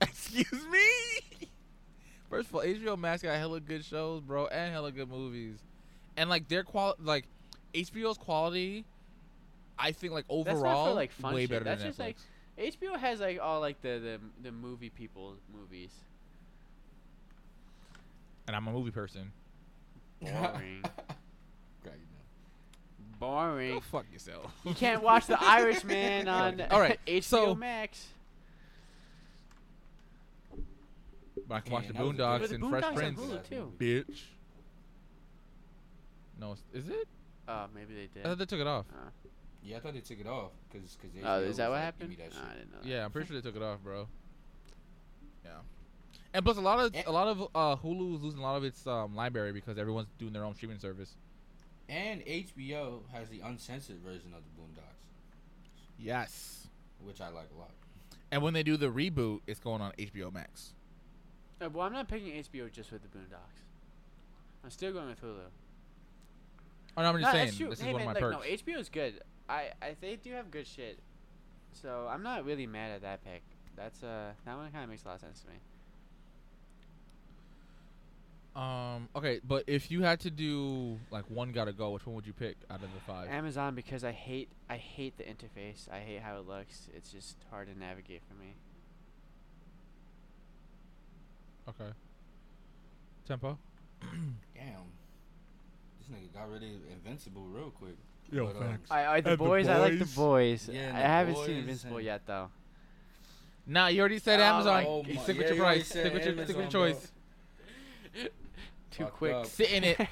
Excuse me. First of all, HBO Max got hella good shows, bro, and hella good movies, and like their quality, like HBO's quality, I think like not for, overall like, fun way shit. better That's than just, Netflix. like, HBO has like all like the the the movie people movies. and I'm a movie person. Boring. (laughs) Right, you know. Boring. Go fuck yourself. You can't watch The (laughs) Irishman on All right, (laughs) HBO so- Max. But I can watch the that was a good- Boondocks and Fresh Prince, Hulu, too. bitch. No, is it? Uh, maybe they I did. thought they took it off. Uh, Yeah, I thought they took it off because because oh, is that what happened? Oh, I didn't know. That. Yeah, I'm pretty sure they took it off, bro. Yeah. And plus, a lot of Eh. a lot of uh, Hulu is losing a lot of its um, library because everyone's doing their own streaming service. And HBO has the uncensored version of the Boondocks, Yes. which I like a lot. And when they do the reboot, it's going on HBO Max. Uh, well, I'm not picking HBO just with the Boondocks. I'm still going with Hulu. Oh, no, I'm just No, saying that's true. this hey, is one of my like, perks. No, HBO is good. I, I they do have good shit. So I'm not really mad at that pick. That's uh that one kind of makes a lot of sense to me. Um. Okay, but if you had to do like one gotta go, which one would you pick out of the five? Amazon because I hate I hate the interface. I hate how it looks. It's just hard to navigate for me. Okay. Tempo. (clears throat) Damn, this nigga got rid of Invincible real quick. Yo, But, um, I, I the And The boys, I like the Boys. boys. Yeah, and I The haven't Boys seen Invincible and- yet though. Nah, you already said Oh, Amazon. oh my- stick with yeah, your price. Stick with your, stick with your choice. (laughs) Too Fucked quick. up. Sit in it. (laughs)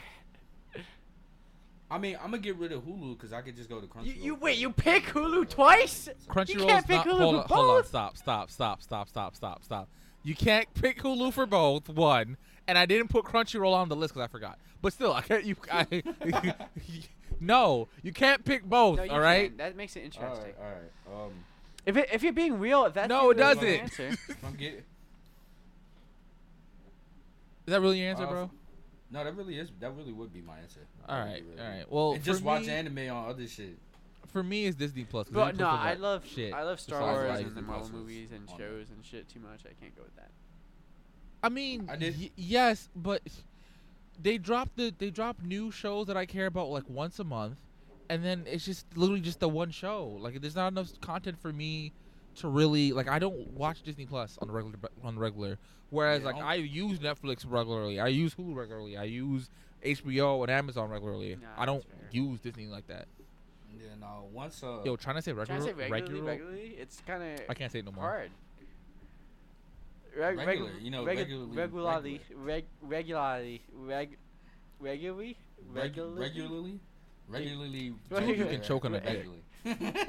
I mean, I'm gonna get rid of Hulu because I could just go to Crunchyroll. You, you wait, you pick Hulu twice? Crunchyroll. You Crunchyroll's can't pick not. Hulu hold for on, hold on. Stop. Stop. Stop. Stop. Stop. Stop. Stop. You can't pick Hulu for both. One, and I didn't put Crunchyroll on the list because I forgot. But still, I can't. You. I, (laughs) no, you can't pick both. No, you all right. can. That makes it All interesting. right, all right. Um, If it, if you're being real, if that's No, your it real doesn't. answer, (laughs) I'm getting Is that really your answer, Uh, bro? no, that really is that really would be my answer. All That would right. be really All good. right. Well, and just for watch me, anime on other shit. for me it's Disney Plus. 'cause But Disney no, Plus is I like love shit. I love Star besides, Wars like, and the Marvel Plus movies and on shows and shit too much. I can't go with that. I mean, I did- y- yes, but they drop the they drop new shows that I care about like once a month, and then it's just literally just the one show. Like there's not enough content for me to really like. I don't watch Disney Plus on the regular on the regular. Whereas Yeah, like don't- I use Netflix regularly, I use Hulu regularly, I use HBO and Amazon regularly. Nah, I don't use Disney like that. Yeah, no. Once uh, Yo, trying to say regular, Trying regular, to say regularly, regular. regularly, it's kind of I can't say it no more. hard. Reg- reg- Regular, you know, regu- regularly- regularly, reg- regularly, reg- regularly, reg- regularly, regularly, regularly. You can (laughs) choke on a. Regularly.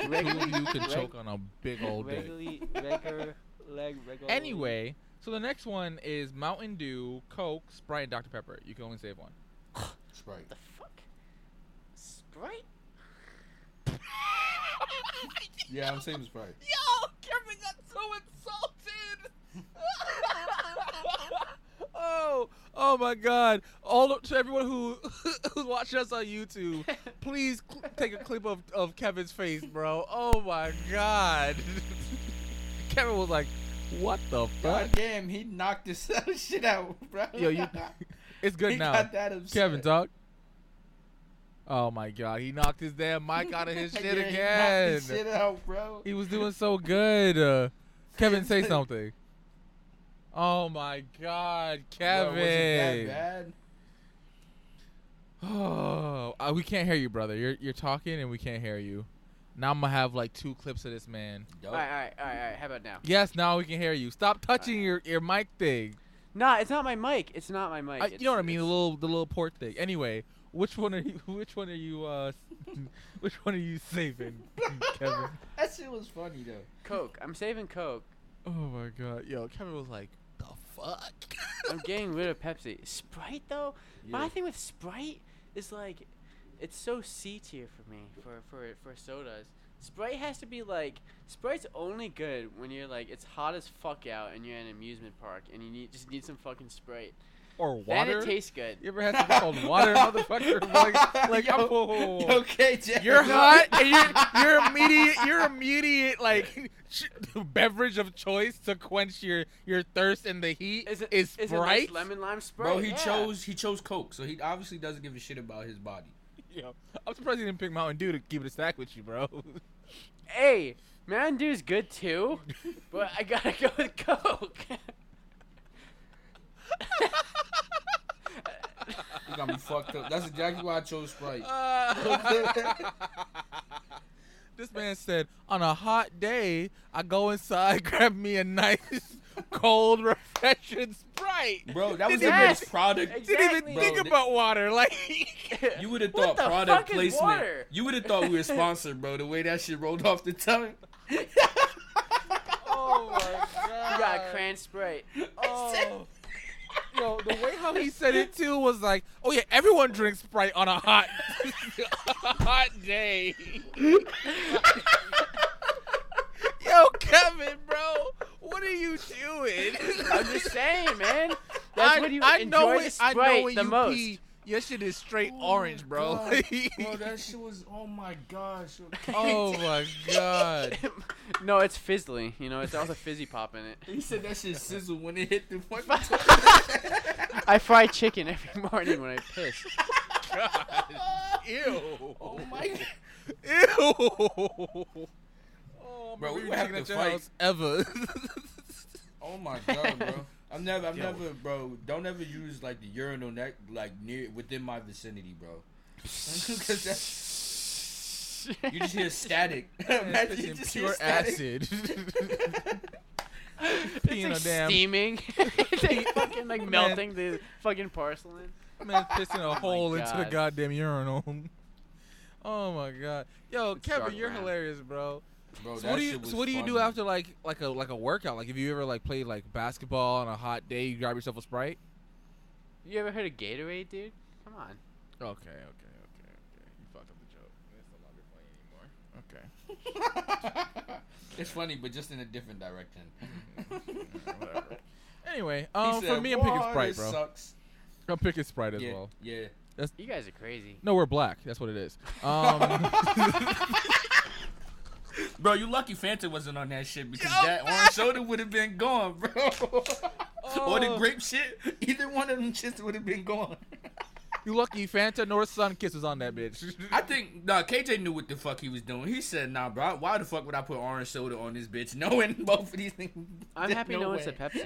Regularly- you can choke on a big old regularly, regular, leg, regularly. Anyway, so the next one is Mountain Dew, Coke, Sprite, and Dr Pepper. You can only save one. (sighs) Sprite. the fuck, Sprite. (laughs) (laughs) Yeah, I'm saying Sprite. Yo, Kevin got so insulted. (laughs) oh, oh my God! All to everyone who (laughs) who's watching us on YouTube, please cl- take a clip of, of Kevin's face, bro. Oh my God! (laughs) Kevin was like, "What the God fuck?" damn, he knocked this shit out, bro. Yo, you. It's good he now. got that upset. Kevin, talk. Oh my God! He knocked his damn mic out of his shit Yeah, he again. this shit out, bro. He was doing so good. Uh, Kevin, say something. Oh my God, Bro, was Kevin! it that bad? Oh, uh, we can't hear you, brother. You're you're talking and we can't hear you. Now I'm gonna have like two clips of this man. Yup. All right, all right, all right, all right. How about now? Yes, now we can hear you. Stop touching your, your mic thing. Nah, it's not my mic. It's not my mic. I, you know what I mean? The little the little port thing. Anyway, which one are you? (laughs) Which one are you? Uh, (laughs) which one are you saving, (laughs) Kevin? That shit was funny though. Coke. I'm saving Coke. Oh my God, yo, Kevin was like, the fuck. (laughs) I'm getting rid of Pepsi. Sprite though, my thing with Sprite is like, it's so C tier for me for for for sodas. Sprite has to be like Sprite's only good when you're like it's hot as fuck out and you're in an amusement park and you need just need some fucking Sprite. Or Then water. it tastes good. You ever had something called water, motherfucker? (laughs) Like, like Yo, oh. whoa. Okay, Jack. You're hot, and you're your immediate, your immediate like (laughs) beverage of choice to quench your your thirst in the heat Is it is is it Sprite. nice lemon lime Sprite? Bro, he Yeah. chose he chose Coke, so he obviously doesn't give a shit about his body. (laughs) Yo, I'm surprised he didn't pick Mountain Dew to keep it a stack with you, bro. Hey, Mountain Dew's good too, but I gotta go with Coke. You got me fucked up. That's exactly why I chose Sprite. (laughs) this man said, on a hot day, I go inside, (laughs) grab me a nice, cold, refreshing Sprite. Bro, that was the Didn't most product. Ex- Didn't even Exactly. think Bro, about water. (laughs) Like, You would have What thought the product fuck is placement. water? You would have thought we were sponsored, bro. The way that shit rolled off the tongue. oh my god. You got a cran Sprite. Oh. Yo, the way how he said it too was like, oh yeah, everyone drinks Sprite on a hot, (laughs) hot day. (laughs) Yo, Kevin, bro, what are you doing? I'm just saying, man. That's I, when you I enjoy know the it, I Sprite know when the you most. pee, your shit is straight Oh orange, bro. (laughs) Bro, that shit was. Oh my gosh. (laughs) oh my god. (laughs) no, it's fizzly. You know, it's also fizzy pop in it. He said that shit sizzled when it hit the fucking. I fry chicken every morning when I piss. God. Oh ew. oh my. God. Ew. Oh, Bro, we we would have to fight. house ever. Oh my god, bro. I've never, I've Yo. never, bro. Don't ever use like the urinal neck like near within my vicinity, bro. Because that you just hear static. (laughs) Imagine you Pissing just hear pure static. acid. (laughs) it's Peeing like a damn steaming. (laughs) it's like fucking like Man. melting the fucking porcelain. man pissing a Oh hole into the God. goddamn urinal. Oh my god, yo, It's Kevin, dark you're brown. hilarious, bro. Bro, So what do you so what do you do funny. after like like a like a workout? Like if you ever like played like basketball on a hot day, you grab yourself a sprite. You ever heard of Gatorade, dude? Come on. Okay, okay, okay, okay. You fucked up the joke. It's no longer funny anymore. Okay. (laughs) it's funny, but just in a different direction. (laughs) Whatever. Anyway, He um, for me, I'm picking Sprite, bro. Sucks. I'm picking Sprite as yeah, well. yeah. You guys are crazy. No, we're black. That's what it is. Um, (laughs) (laughs) Bro, you lucky Fanta wasn't on that shit because Yo, that orange soda would have been gone, bro. (laughs) or the Oh. grape shit. (laughs) Either one of them shits would have been gone. You lucky Fanta North Sunkist was on that bitch. I think nah, KJ knew what the fuck he was doing. He said, "Nah, bro, why the fuck would I put orange soda on this bitch, knowing both of these things?" I'm There's happy no no one said Pepsi.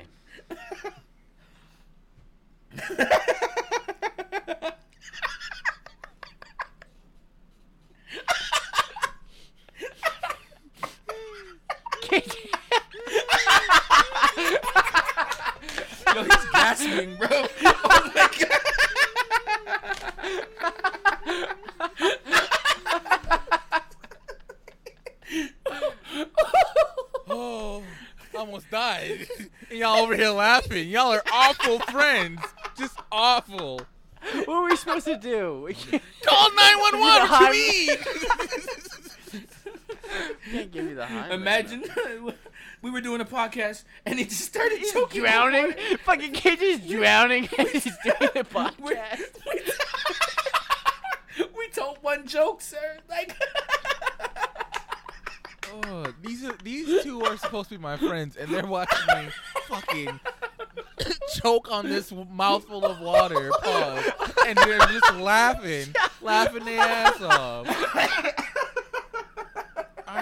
Yo, he's gasping, bro. Oh my god. oh, I almost died. and y'all over here laughing. Y'all are awful friends. Just awful. what were we supposed to do? We can't, Call (laughs) 911 what high- you (laughs) mean? (laughs) can't give you the high. Imagine (laughs) we were doing a podcast and he just started choking. on drowning. water. (laughs) Fucking KJ's drowning as he's doing the We- podcast. we told one joke, sir. Like, Oh, these are these two are supposed to be my friends, and they're watching me fucking choke on this mouthful of water, pause, and they're just laughing, laughing their ass off.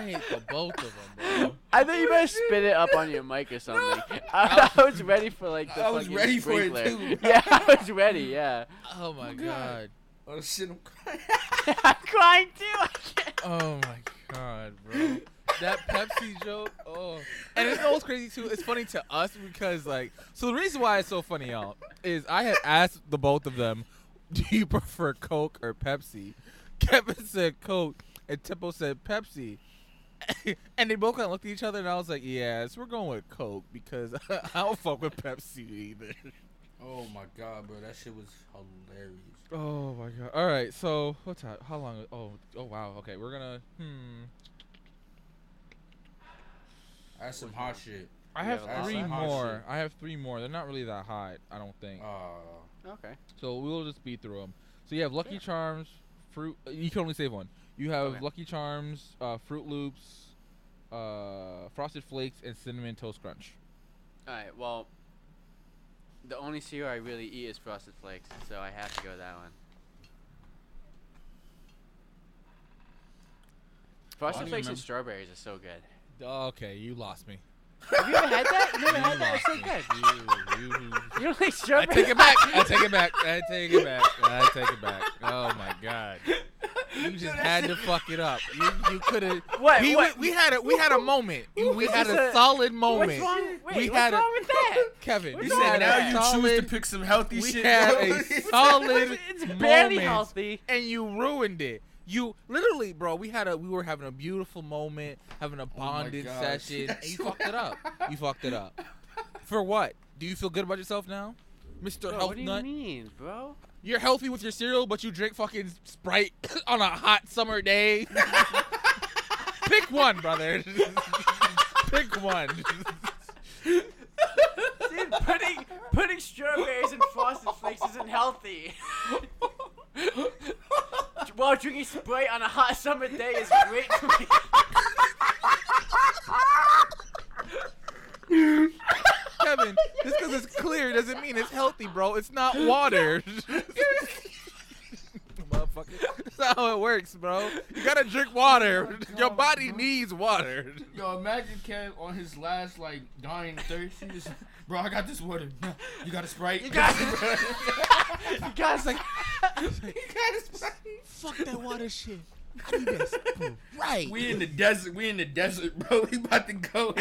I hate the both of them, bro. I thought you better spit it up on your mic or something. (laughs) I, I was ready for like the I was fucking ready for it, sprinkler. too. (laughs) Yeah, I was ready. Yeah. Oh, oh my God. god. oh shit, I'm crying. (laughs) I'm crying too. I can't. Oh my god, bro. That Pepsi joke. Oh, and it's always crazy too. It's funny to us because like, so the reason why it's so funny, y'all, is I had asked the both of them, "Do you prefer Coke or Pepsi?" Kevin said Coke, and Tempo said Pepsi. (laughs) and they both kind of looked at each other, and I was like, "Yes, we're going with Coke because (laughs) I don't fuck with Pepsi either." Oh my god, bro, that shit was hilarious. Oh my god! All right, so what's that? How long? Oh, oh wow. Okay, we're gonna. Hmm. That's some hot shit. I have Yeah, three more. I have three more. They're not really that hot, I don't think. Uh, Okay. so we'll just speed through them. So you have Lucky Yeah. Charms, fruit. uh, You can only save one. You have Okay. Lucky Charms, uh, Froot Loops, uh, Frosted Flakes, and Cinnamon Toast Crunch. All right. Well, the only cereal I really eat is Frosted Flakes, so I have to go with that one. Frosted don't Flakes remember. and strawberries are so good. Okay, you lost me. Have you ever had that? You never You had that? It's so lost good. me. You, you, You don't like I take it back. I take it back. I take it back. I take it back. Oh my god. You just had to fuck it up. You you could have. (laughs) What? We, what? we had a we had a moment. We, we had a, a- solid moment. What's wrong? Wait, we what's had a, wrong with that? (laughs) Kevin. What's we you said now a you choose to pick some healthy we shit. had bro. a solid It's barely moment, healthy. and you ruined it. You literally, bro. We had a we were having a beautiful moment, having a Oh bonded gosh. session, and (laughs) you fucked it up. You fucked it up. For what? Do you feel good about yourself now, Mister Bro, Health what do you Nut? mean, bro? You're healthy with your cereal, but you drink fucking Sprite (coughs) on a hot summer day. (laughs) Pick one, brother. (laughs) Pick one. Dude, putting putting strawberries in frosted flakes isn't healthy. While drinking Sprite on a hot summer day is great for me. Kevin, just because it's clear doesn't mean it's healthy, bro. It's not water. (laughs) Motherfucker. (laughs) That's not how it works, bro. You gotta drink water. Oh Your body needs water. Yo, imagine Kev on his last like dying thirst. He just, bro, I got this water. You got a sprite. You got (laughs) it. You guys (laughs) like you got a sprite. Fuck that water shit. I need that spoon. Right. We in the desert. We in the desert, bro. We about to go.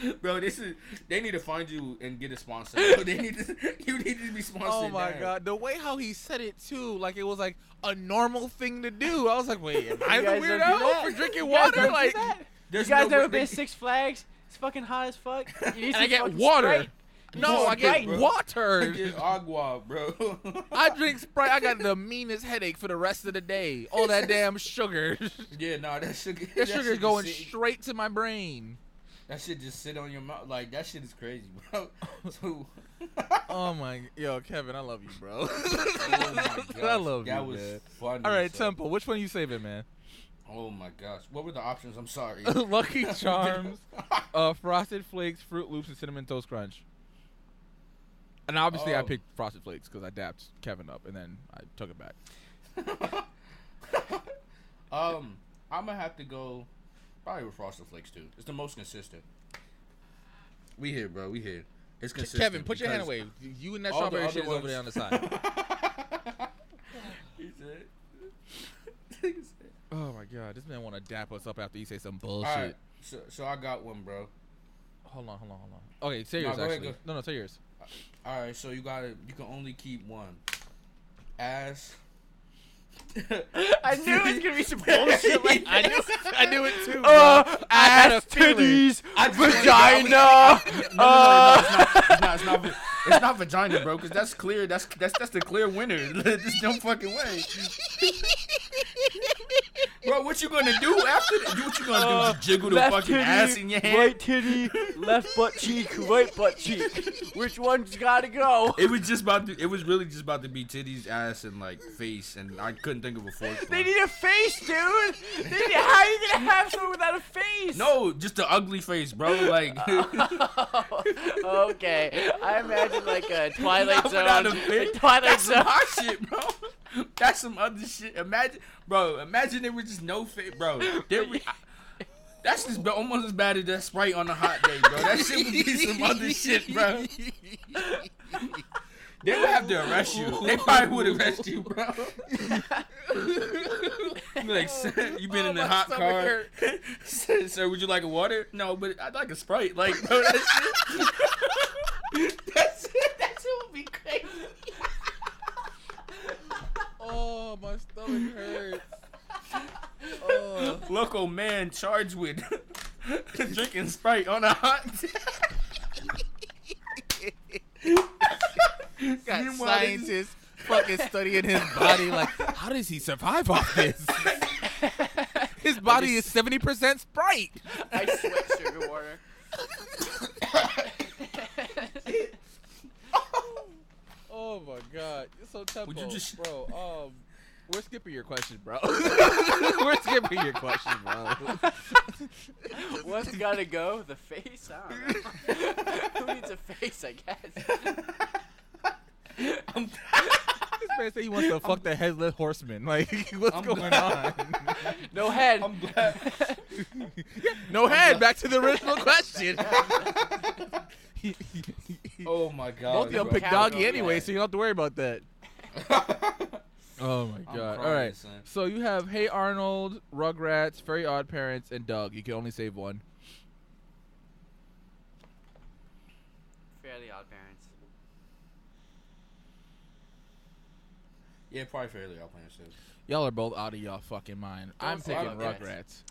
(laughs) bro, this is. They need to find you and get a sponsor. Bro. (laughs) They need to. You need to be sponsored. Oh my now. god, the way how he said it too, like it was like a normal thing to do. I was like, wait, am I You the guys don't do weirdo for drinking water? don't Like, (laughs) you guys no never way- been Six Flags? It's fucking hot as fuck. You need and I get water. Sprite. No, I get Sprite, bro. water. Get agua, bro. I drink Sprite. I got the meanest headache for the rest of the day. All that damn sugar. Yeah, nah, that sugar. that shit sugar's going sit- straight to my brain. That shit just sit on your mouth. Like that shit is crazy, (laughs) bro. So, (laughs) Oh my, yo, Kevin, I love you, bro. (laughs) oh my I love that you, That was man. funny. All right, son. Tempo, which one are you saving, man? Oh my gosh. What were the options? I'm sorry. Lucky Charms, uh, Frosted Flakes, Froot Loops, and Cinnamon Toast Crunch. And obviously, I Oh. picked Frosted Flakes because I dapped Kevin up, and then I took it back. um, I'm gonna have to go probably with Frosted Flakes too. It's the most consistent. We here, bro. We here. It's consistent. Kevin, put your hand away. You and that all the strawberry other shit is over ones- there on the (laughs) side. he said. (laughs) he said. oh my god, this man want to dap us up after you say some bullshit. right. So, so I got one, bro. Hold on, hold on, hold on. Okay, say No, yours go ahead, actually. go. No, no, say yours. All right. So you got to You can only keep one. Ass. I knew it was gonna be some bullshit like (laughs) I knew. I knew it too. Uh, bro. I had a ass, feeling. titties, I just wanted- vagina. No, no, no, no, uh, it's not. It's not. It's not, it's not vagina, bro. Because that's clear. That's that's that's the clear winner. (laughs) There's no fucking way. Bro, what you gonna do after that? What you gonna do? Uh, Just jiggle the fucking titty, ass in your hand? right titty, left butt cheek, right butt cheek. Which one's gotta go? It was just about to. It was really just about to be titties, ass, and like face, and I couldn't think of a fourth. They need a face, dude. They need, how are you gonna have someone without a face? No, just an ugly face, bro. Like (laughs) okay, I imagine like a (laughs) Twilight Not Zone. a. Twilight That's Zone. some hot shit, bro. (laughs) That's some other shit. Imagine, bro. Imagine there was just no face, bro. There was, that's just almost as bad as that sprite on a hot day, bro. That shit would be some other shit, bro. (laughs) They would have to arrest you. They probably would arrest you, bro. (laughs) Like, sir, you been Oh, in the hot car. sir, sir, would you like a water? No, but I'd like a sprite. Like, bro, that shit. That's it. That shit would be crazy. Oh, my stomach hurts. Oh. (laughs) local man charged with (laughs) drinking Sprite on a hot (laughs) day. Got Meanwhile, scientists fucking studying his body. Like, how does he survive off this? His body is seventy percent Sprite. I sweat sugar water. Oh my god, you're so tempo, Would you just- bro. Um, we're skipping your question, bro. (laughs) we're skipping your question, bro. (laughs) What's gotta go? The face? I don't know. (laughs) Who needs a face? I guess. I'm, this man said he wants to fuck the headless horseman. Like, what's I'm going glad- on? No head. I'm glad. no head. Back to the original question. (laughs) Oh my god. Both of them bro. pick doggy anyway, so you don't have to worry about that. (laughs) Oh my god! All right. son. so you have Hey Arnold, Rugrats, Fairly Odd Parents, and Doug. You can only save one. Fairly Odd Parents. yeah, probably fairly Odd Parents too. Y'all are both out of y'all fucking mind. Don't I'm say picking Rugrats. Rugrats.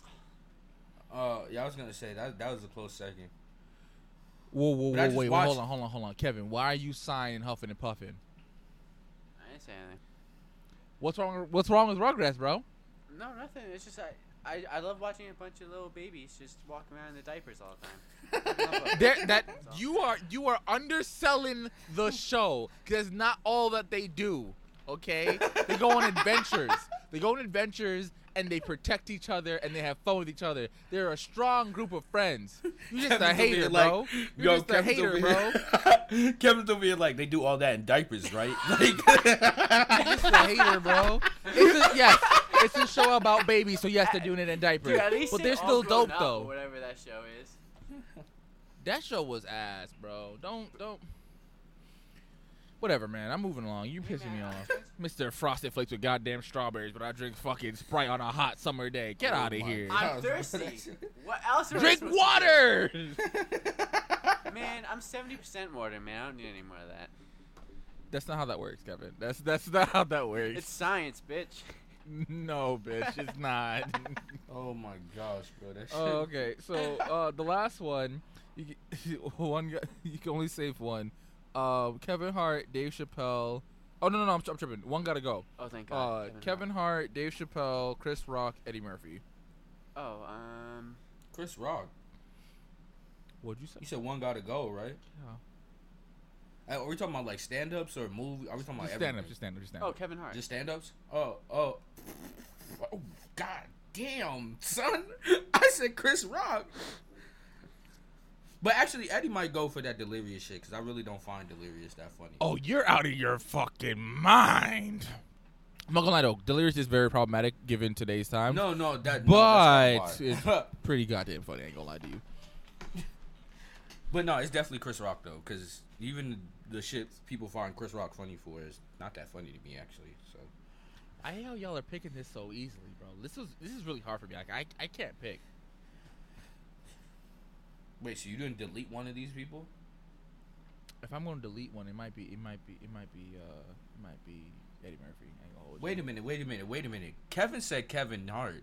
Uh, yeah, I was gonna say that that was a close second. Whoa, whoa, whoa, wait, wait, watched- hold on, hold on, hold on, Kevin. Why are you sighing, huffing, and puffing? I didn't say anything. What's wrong? What's wrong with Rugrats, bro? No, nothing. It's just I, I, I love watching a bunch of little babies just walking around in their diapers all the time. I love it. They're, that you are you are underselling the show because not all that they do. Okay, they go on (laughs) adventures. They go on adventures and they protect each other and they have fun with each other. They're a strong group of friends. You (laughs) just a Kevin's over hater, here bro. You're just a Kevin's hater, bro. here- (laughs) Kevin's over here like they do all that in diapers, right? (laughs) Like, You're just a hater, bro. It's a, yes, it's a show about babies, so yes, they're doing it in diapers. Dude, but they're they're still dope though. Whatever that show is. That show was ass, bro. Don't don't. Whatever, man. I'm moving along. You Hey, pissing me off, (laughs) Mr. Frosted Flakes with goddamn strawberries, but I drink fucking Sprite on a hot summer day. Get Oh out of here. I'm thirsty. (laughs) what else? Am I Drink supposed to water. do? Man, I'm 70% water, man. I don't need any more of that. That's not how that works, Kevin. That's that's not how that works. It's science, bitch. (laughs) no, bitch. It's not. oh my gosh, bro. That shit. oh, okay. So uh, the last one, you can, one guy- you can only save one. Uh, Kevin Hart, Dave Chappelle. Oh no no no! I'm, I'm tripping. One gotta go. Oh, thank God. Uh, Kevin Hart, Dave Chappelle, Chris Rock, Eddie Murphy. Oh, um. Chris Rock. What'd you say? You said one gotta go, right? Yeah. Uh, Are we talking about like stand-ups or movie? Are we talking about Just stand up, everything? just stand up, just stand Oh. Kevin Hart. Just stand-ups? Oh, oh. Oh, God damn, son. (laughs) I said Chris Rock. But actually, Eddie might go for that delirious shit because I really don't find delirious that funny. Oh, you're out of your fucking mind. I'm not gonna lie though, Delirious is very problematic given today's time. no, no, that. but no, that's it's not (laughs) a pretty goddamn funny. I ain't gonna lie to you. but no, it's definitely Chris Rock though, because even the shit people find Chris Rock funny for is not that funny to me actually. So I hate how y'all are picking this so easily, bro. This was this is really hard for me. Like I I can't pick. Wait, so you didn't delete one of these people? If I'm gonna delete one, it might be it might be it might be uh it might be Eddie Murphy. I ain't gonna hold you. Wait a minute, wait a minute, wait a minute. Kevin said Kevin Hart.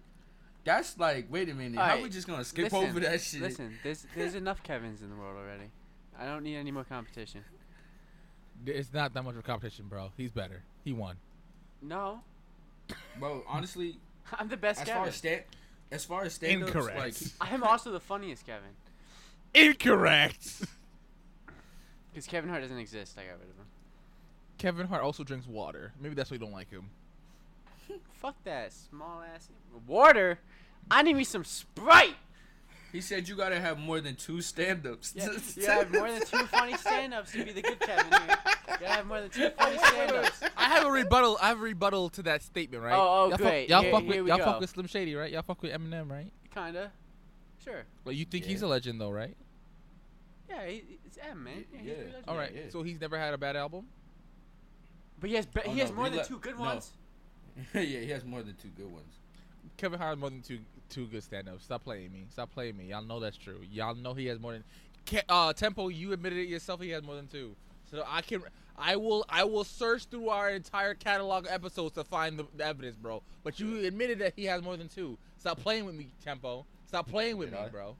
That's like, wait a minute. How Alright, we just gonna skip listen, over that shit? Listen, there's there's enough Kevins in the world already. I don't need any more competition. It's not that much of a competition, bro. He's better. He won. No, bro. Honestly, (laughs) I'm the best as far as stand, as far as stand Incorrect. like I am also the funniest Kevin. Incorrect. Because Kevin Hart doesn't exist. I got rid of him. Kevin Hart also drinks water. Maybe that's why you don't like him. (laughs) Fuck that small ass water. I need me some Sprite. he said, you gotta have more than two stand-ups. Yeah, (laughs) you have more than two funny stand-ups to be the good Kevin here. You gotta have more than two funny stand-ups. I have a rebuttal. I have a rebuttal to that statement, right? Oh, oh, y'all great. Fuck, y'all Here- fuck here with we y'all go. fuck with Slim Shady, right? Y'all fuck with Eminem, right? Kinda. Sure. Well, you think he's a legend though, right? Yeah, he, it's M, man. Yeah, he's Yeah. pretty All legendary. right. yeah. So he's never had a bad album. But he has be- Oh, he has no, more we than let- two good no. ones. (laughs) yeah, he has more than two good ones. Kevin Hart has more than two two good stand-ups. Stop playing me. Stop playing me. Y'all know that's true. Y'all know he has more than. Ke- uh, Tempo, you admitted it yourself. He has more than two. So I can. I will. I will search through our entire catalog of episodes to find the, the evidence, bro. But you admitted that he has more than two. Stop playing with me, Tempo. Stop playing with Did me, I? bro.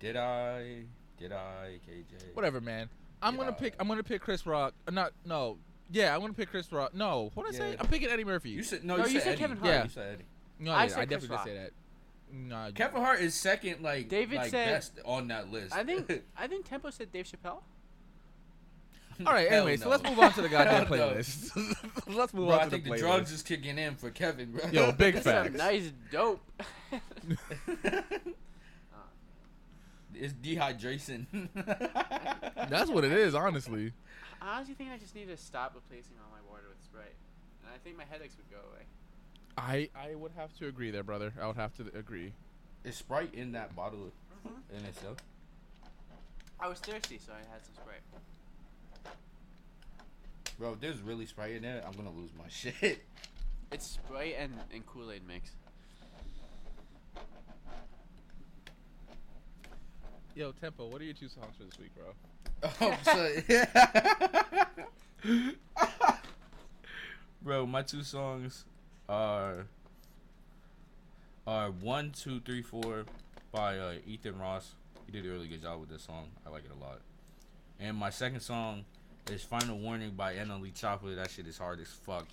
Did I? Did I? KJ. Whatever, man. I'm gonna pick. I'm gonna pick Chris Rock. Uh, not no. Yeah, I'm gonna pick Chris Rock. No, what did I say? Yeah. I'm picking Eddie Murphy. You said no. No, you, you said, said Eddie. Kevin Hart. Yeah. You said Eddie. no, I I, did. said I Chris definitely Rock. did say that. No, Kevin Hart is second, like David like said- best on that list. I think (laughs) I think Tempo said Dave Chappelle. All right. Hell Anyway, so no. let's move on to the (laughs) goddamn Hell no. playlist. (laughs) let's move Bro, on I to think the the, playlist. drugs is kicking in for Kevin, bro. Yo, big That's some facts. nice dope. It's dehydration. (laughs) That's what it is, honestly. I honestly think I just need to stop replacing all my water with Sprite, and I think my headaches would go away. I I would have to agree there, brother. I would have to agree. Is Sprite in that bottle mm-hmm. in itself? I was thirsty, so I had some Sprite. Bro, if there's really Sprite in there, I'm gonna lose my (laughs) shit. It's Sprite and, and Kool Aid mix. Yo, Tempo, what are your two songs for this week, bro? Oh, so, (laughs) Bro, my two songs are are one, two, three, four by uh, Ethan Ross. He did a really good job with this song. I like it a lot. And my second song is Final Warning by NLE Choppa. That shit is hard as fuck.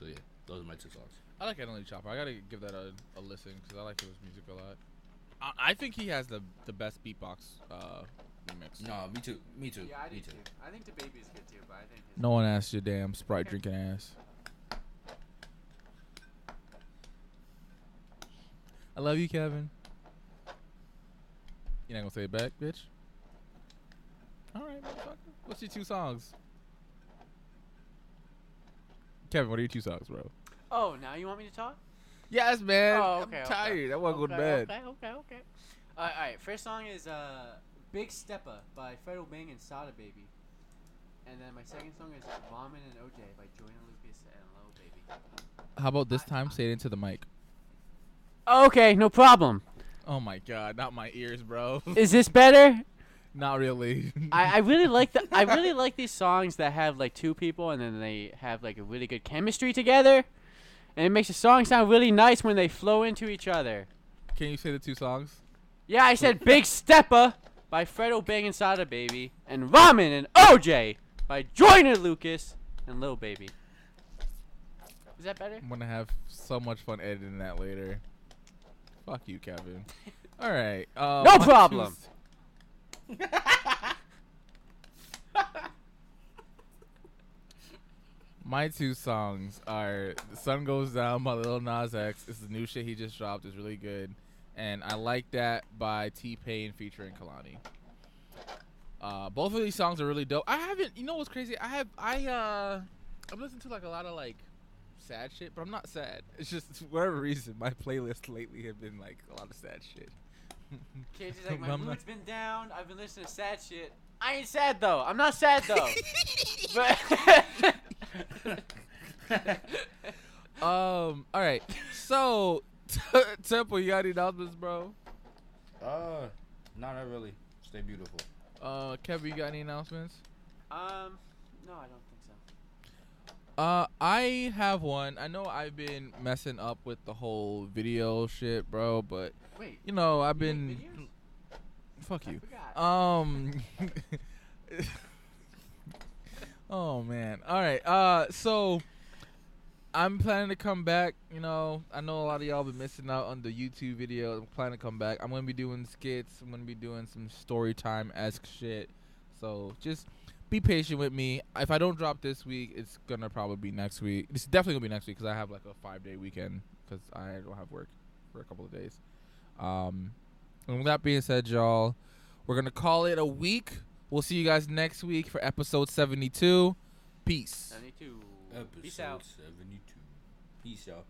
So yeah, those are my two songs. I like NLE Choppa. I gotta give that a, a listen because I like his music a lot. I, I think he has the the best beatbox uh, remix. No, me too. Me too. Yeah, I me do too. too. I think the baby is good too, but I think his No one asked your damn Sprite drinking ass. I love you, Kevin. You're not gonna say it back, bitch. All right, motherfucker. What's your two songs? Kevin, what are your two songs, bro? Oh, now you want me to talk? Yes, man. Oh, okay, I'm okay. tired. I want to go to Okay, bed. Okay, okay, okay. All right, all right. First song is uh, "Big Steppa" by Fredo Bang and Sada Baby, and then my second song is "Ramen and OJ" by Joyner Lucas and Lil Baby. How about this time? Say it into the mic. Okay, no problem. Oh my god, not my ears, bro. (laughs) Is this better? not really. I, I really like the I (laughs) really like these songs that have like two people and then they have like a really good chemistry together, and it makes the song sound really nice when they flow into each other. Can you say the two songs? Yeah, I said Big Steppa by Fredo Bang and Sada Baby, and Ramen and OJ by Joyner Lucas and Lil Baby. Is that better? I'm gonna have so much fun editing that later. Fuck you, Kevin. (laughs) All right. Uh, No my problem. (laughs) My two songs are "The Sun Goes Down" by Lil Nas X. It's the new shit he just dropped. It's really good, and I like that by T Pain featuring Kehlani. Uh, both of these songs are really dope. I haven't, you know what's crazy? I have, I uh, I've listened to like a lot of like sad shit, but I'm not sad. (laughs) It's just for whatever reason my playlist lately have been like a lot of sad shit. (laughs) Kids is like, my (laughs) I'm not- mood's been down. I've been listening to sad shit. I ain't sad though. I'm not sad though. but (laughs) Um, all right. So, (laughs) Tempo, you got any announcements, bro? Uh, no, not really. Stay beautiful. Uh, Kevin, you got any announcements? um, no, I don't think so. Uh, I have one. I know I've been messing up with the whole video shit, bro, but Wait, you know I've you been. Fuck I you. forgot. Um. (laughs) oh man. All right. Uh. So. I'm planning to come back. You know, I know a lot of y'all been missing out on the YouTube video. I'm planning to come back. I'm gonna be doing skits. I'm gonna be doing some story time esque shit. So just be patient with me. If I don't drop this week, it's gonna probably be next week. It's definitely gonna be next week because I have like a five day weekend because I don't have work for a couple of days. Um, and with that being said, y'all, we're gonna call it a week. We'll see you guys next week for episode 72. Peace. 72. Episode Peace out. 72. Peace, y'all.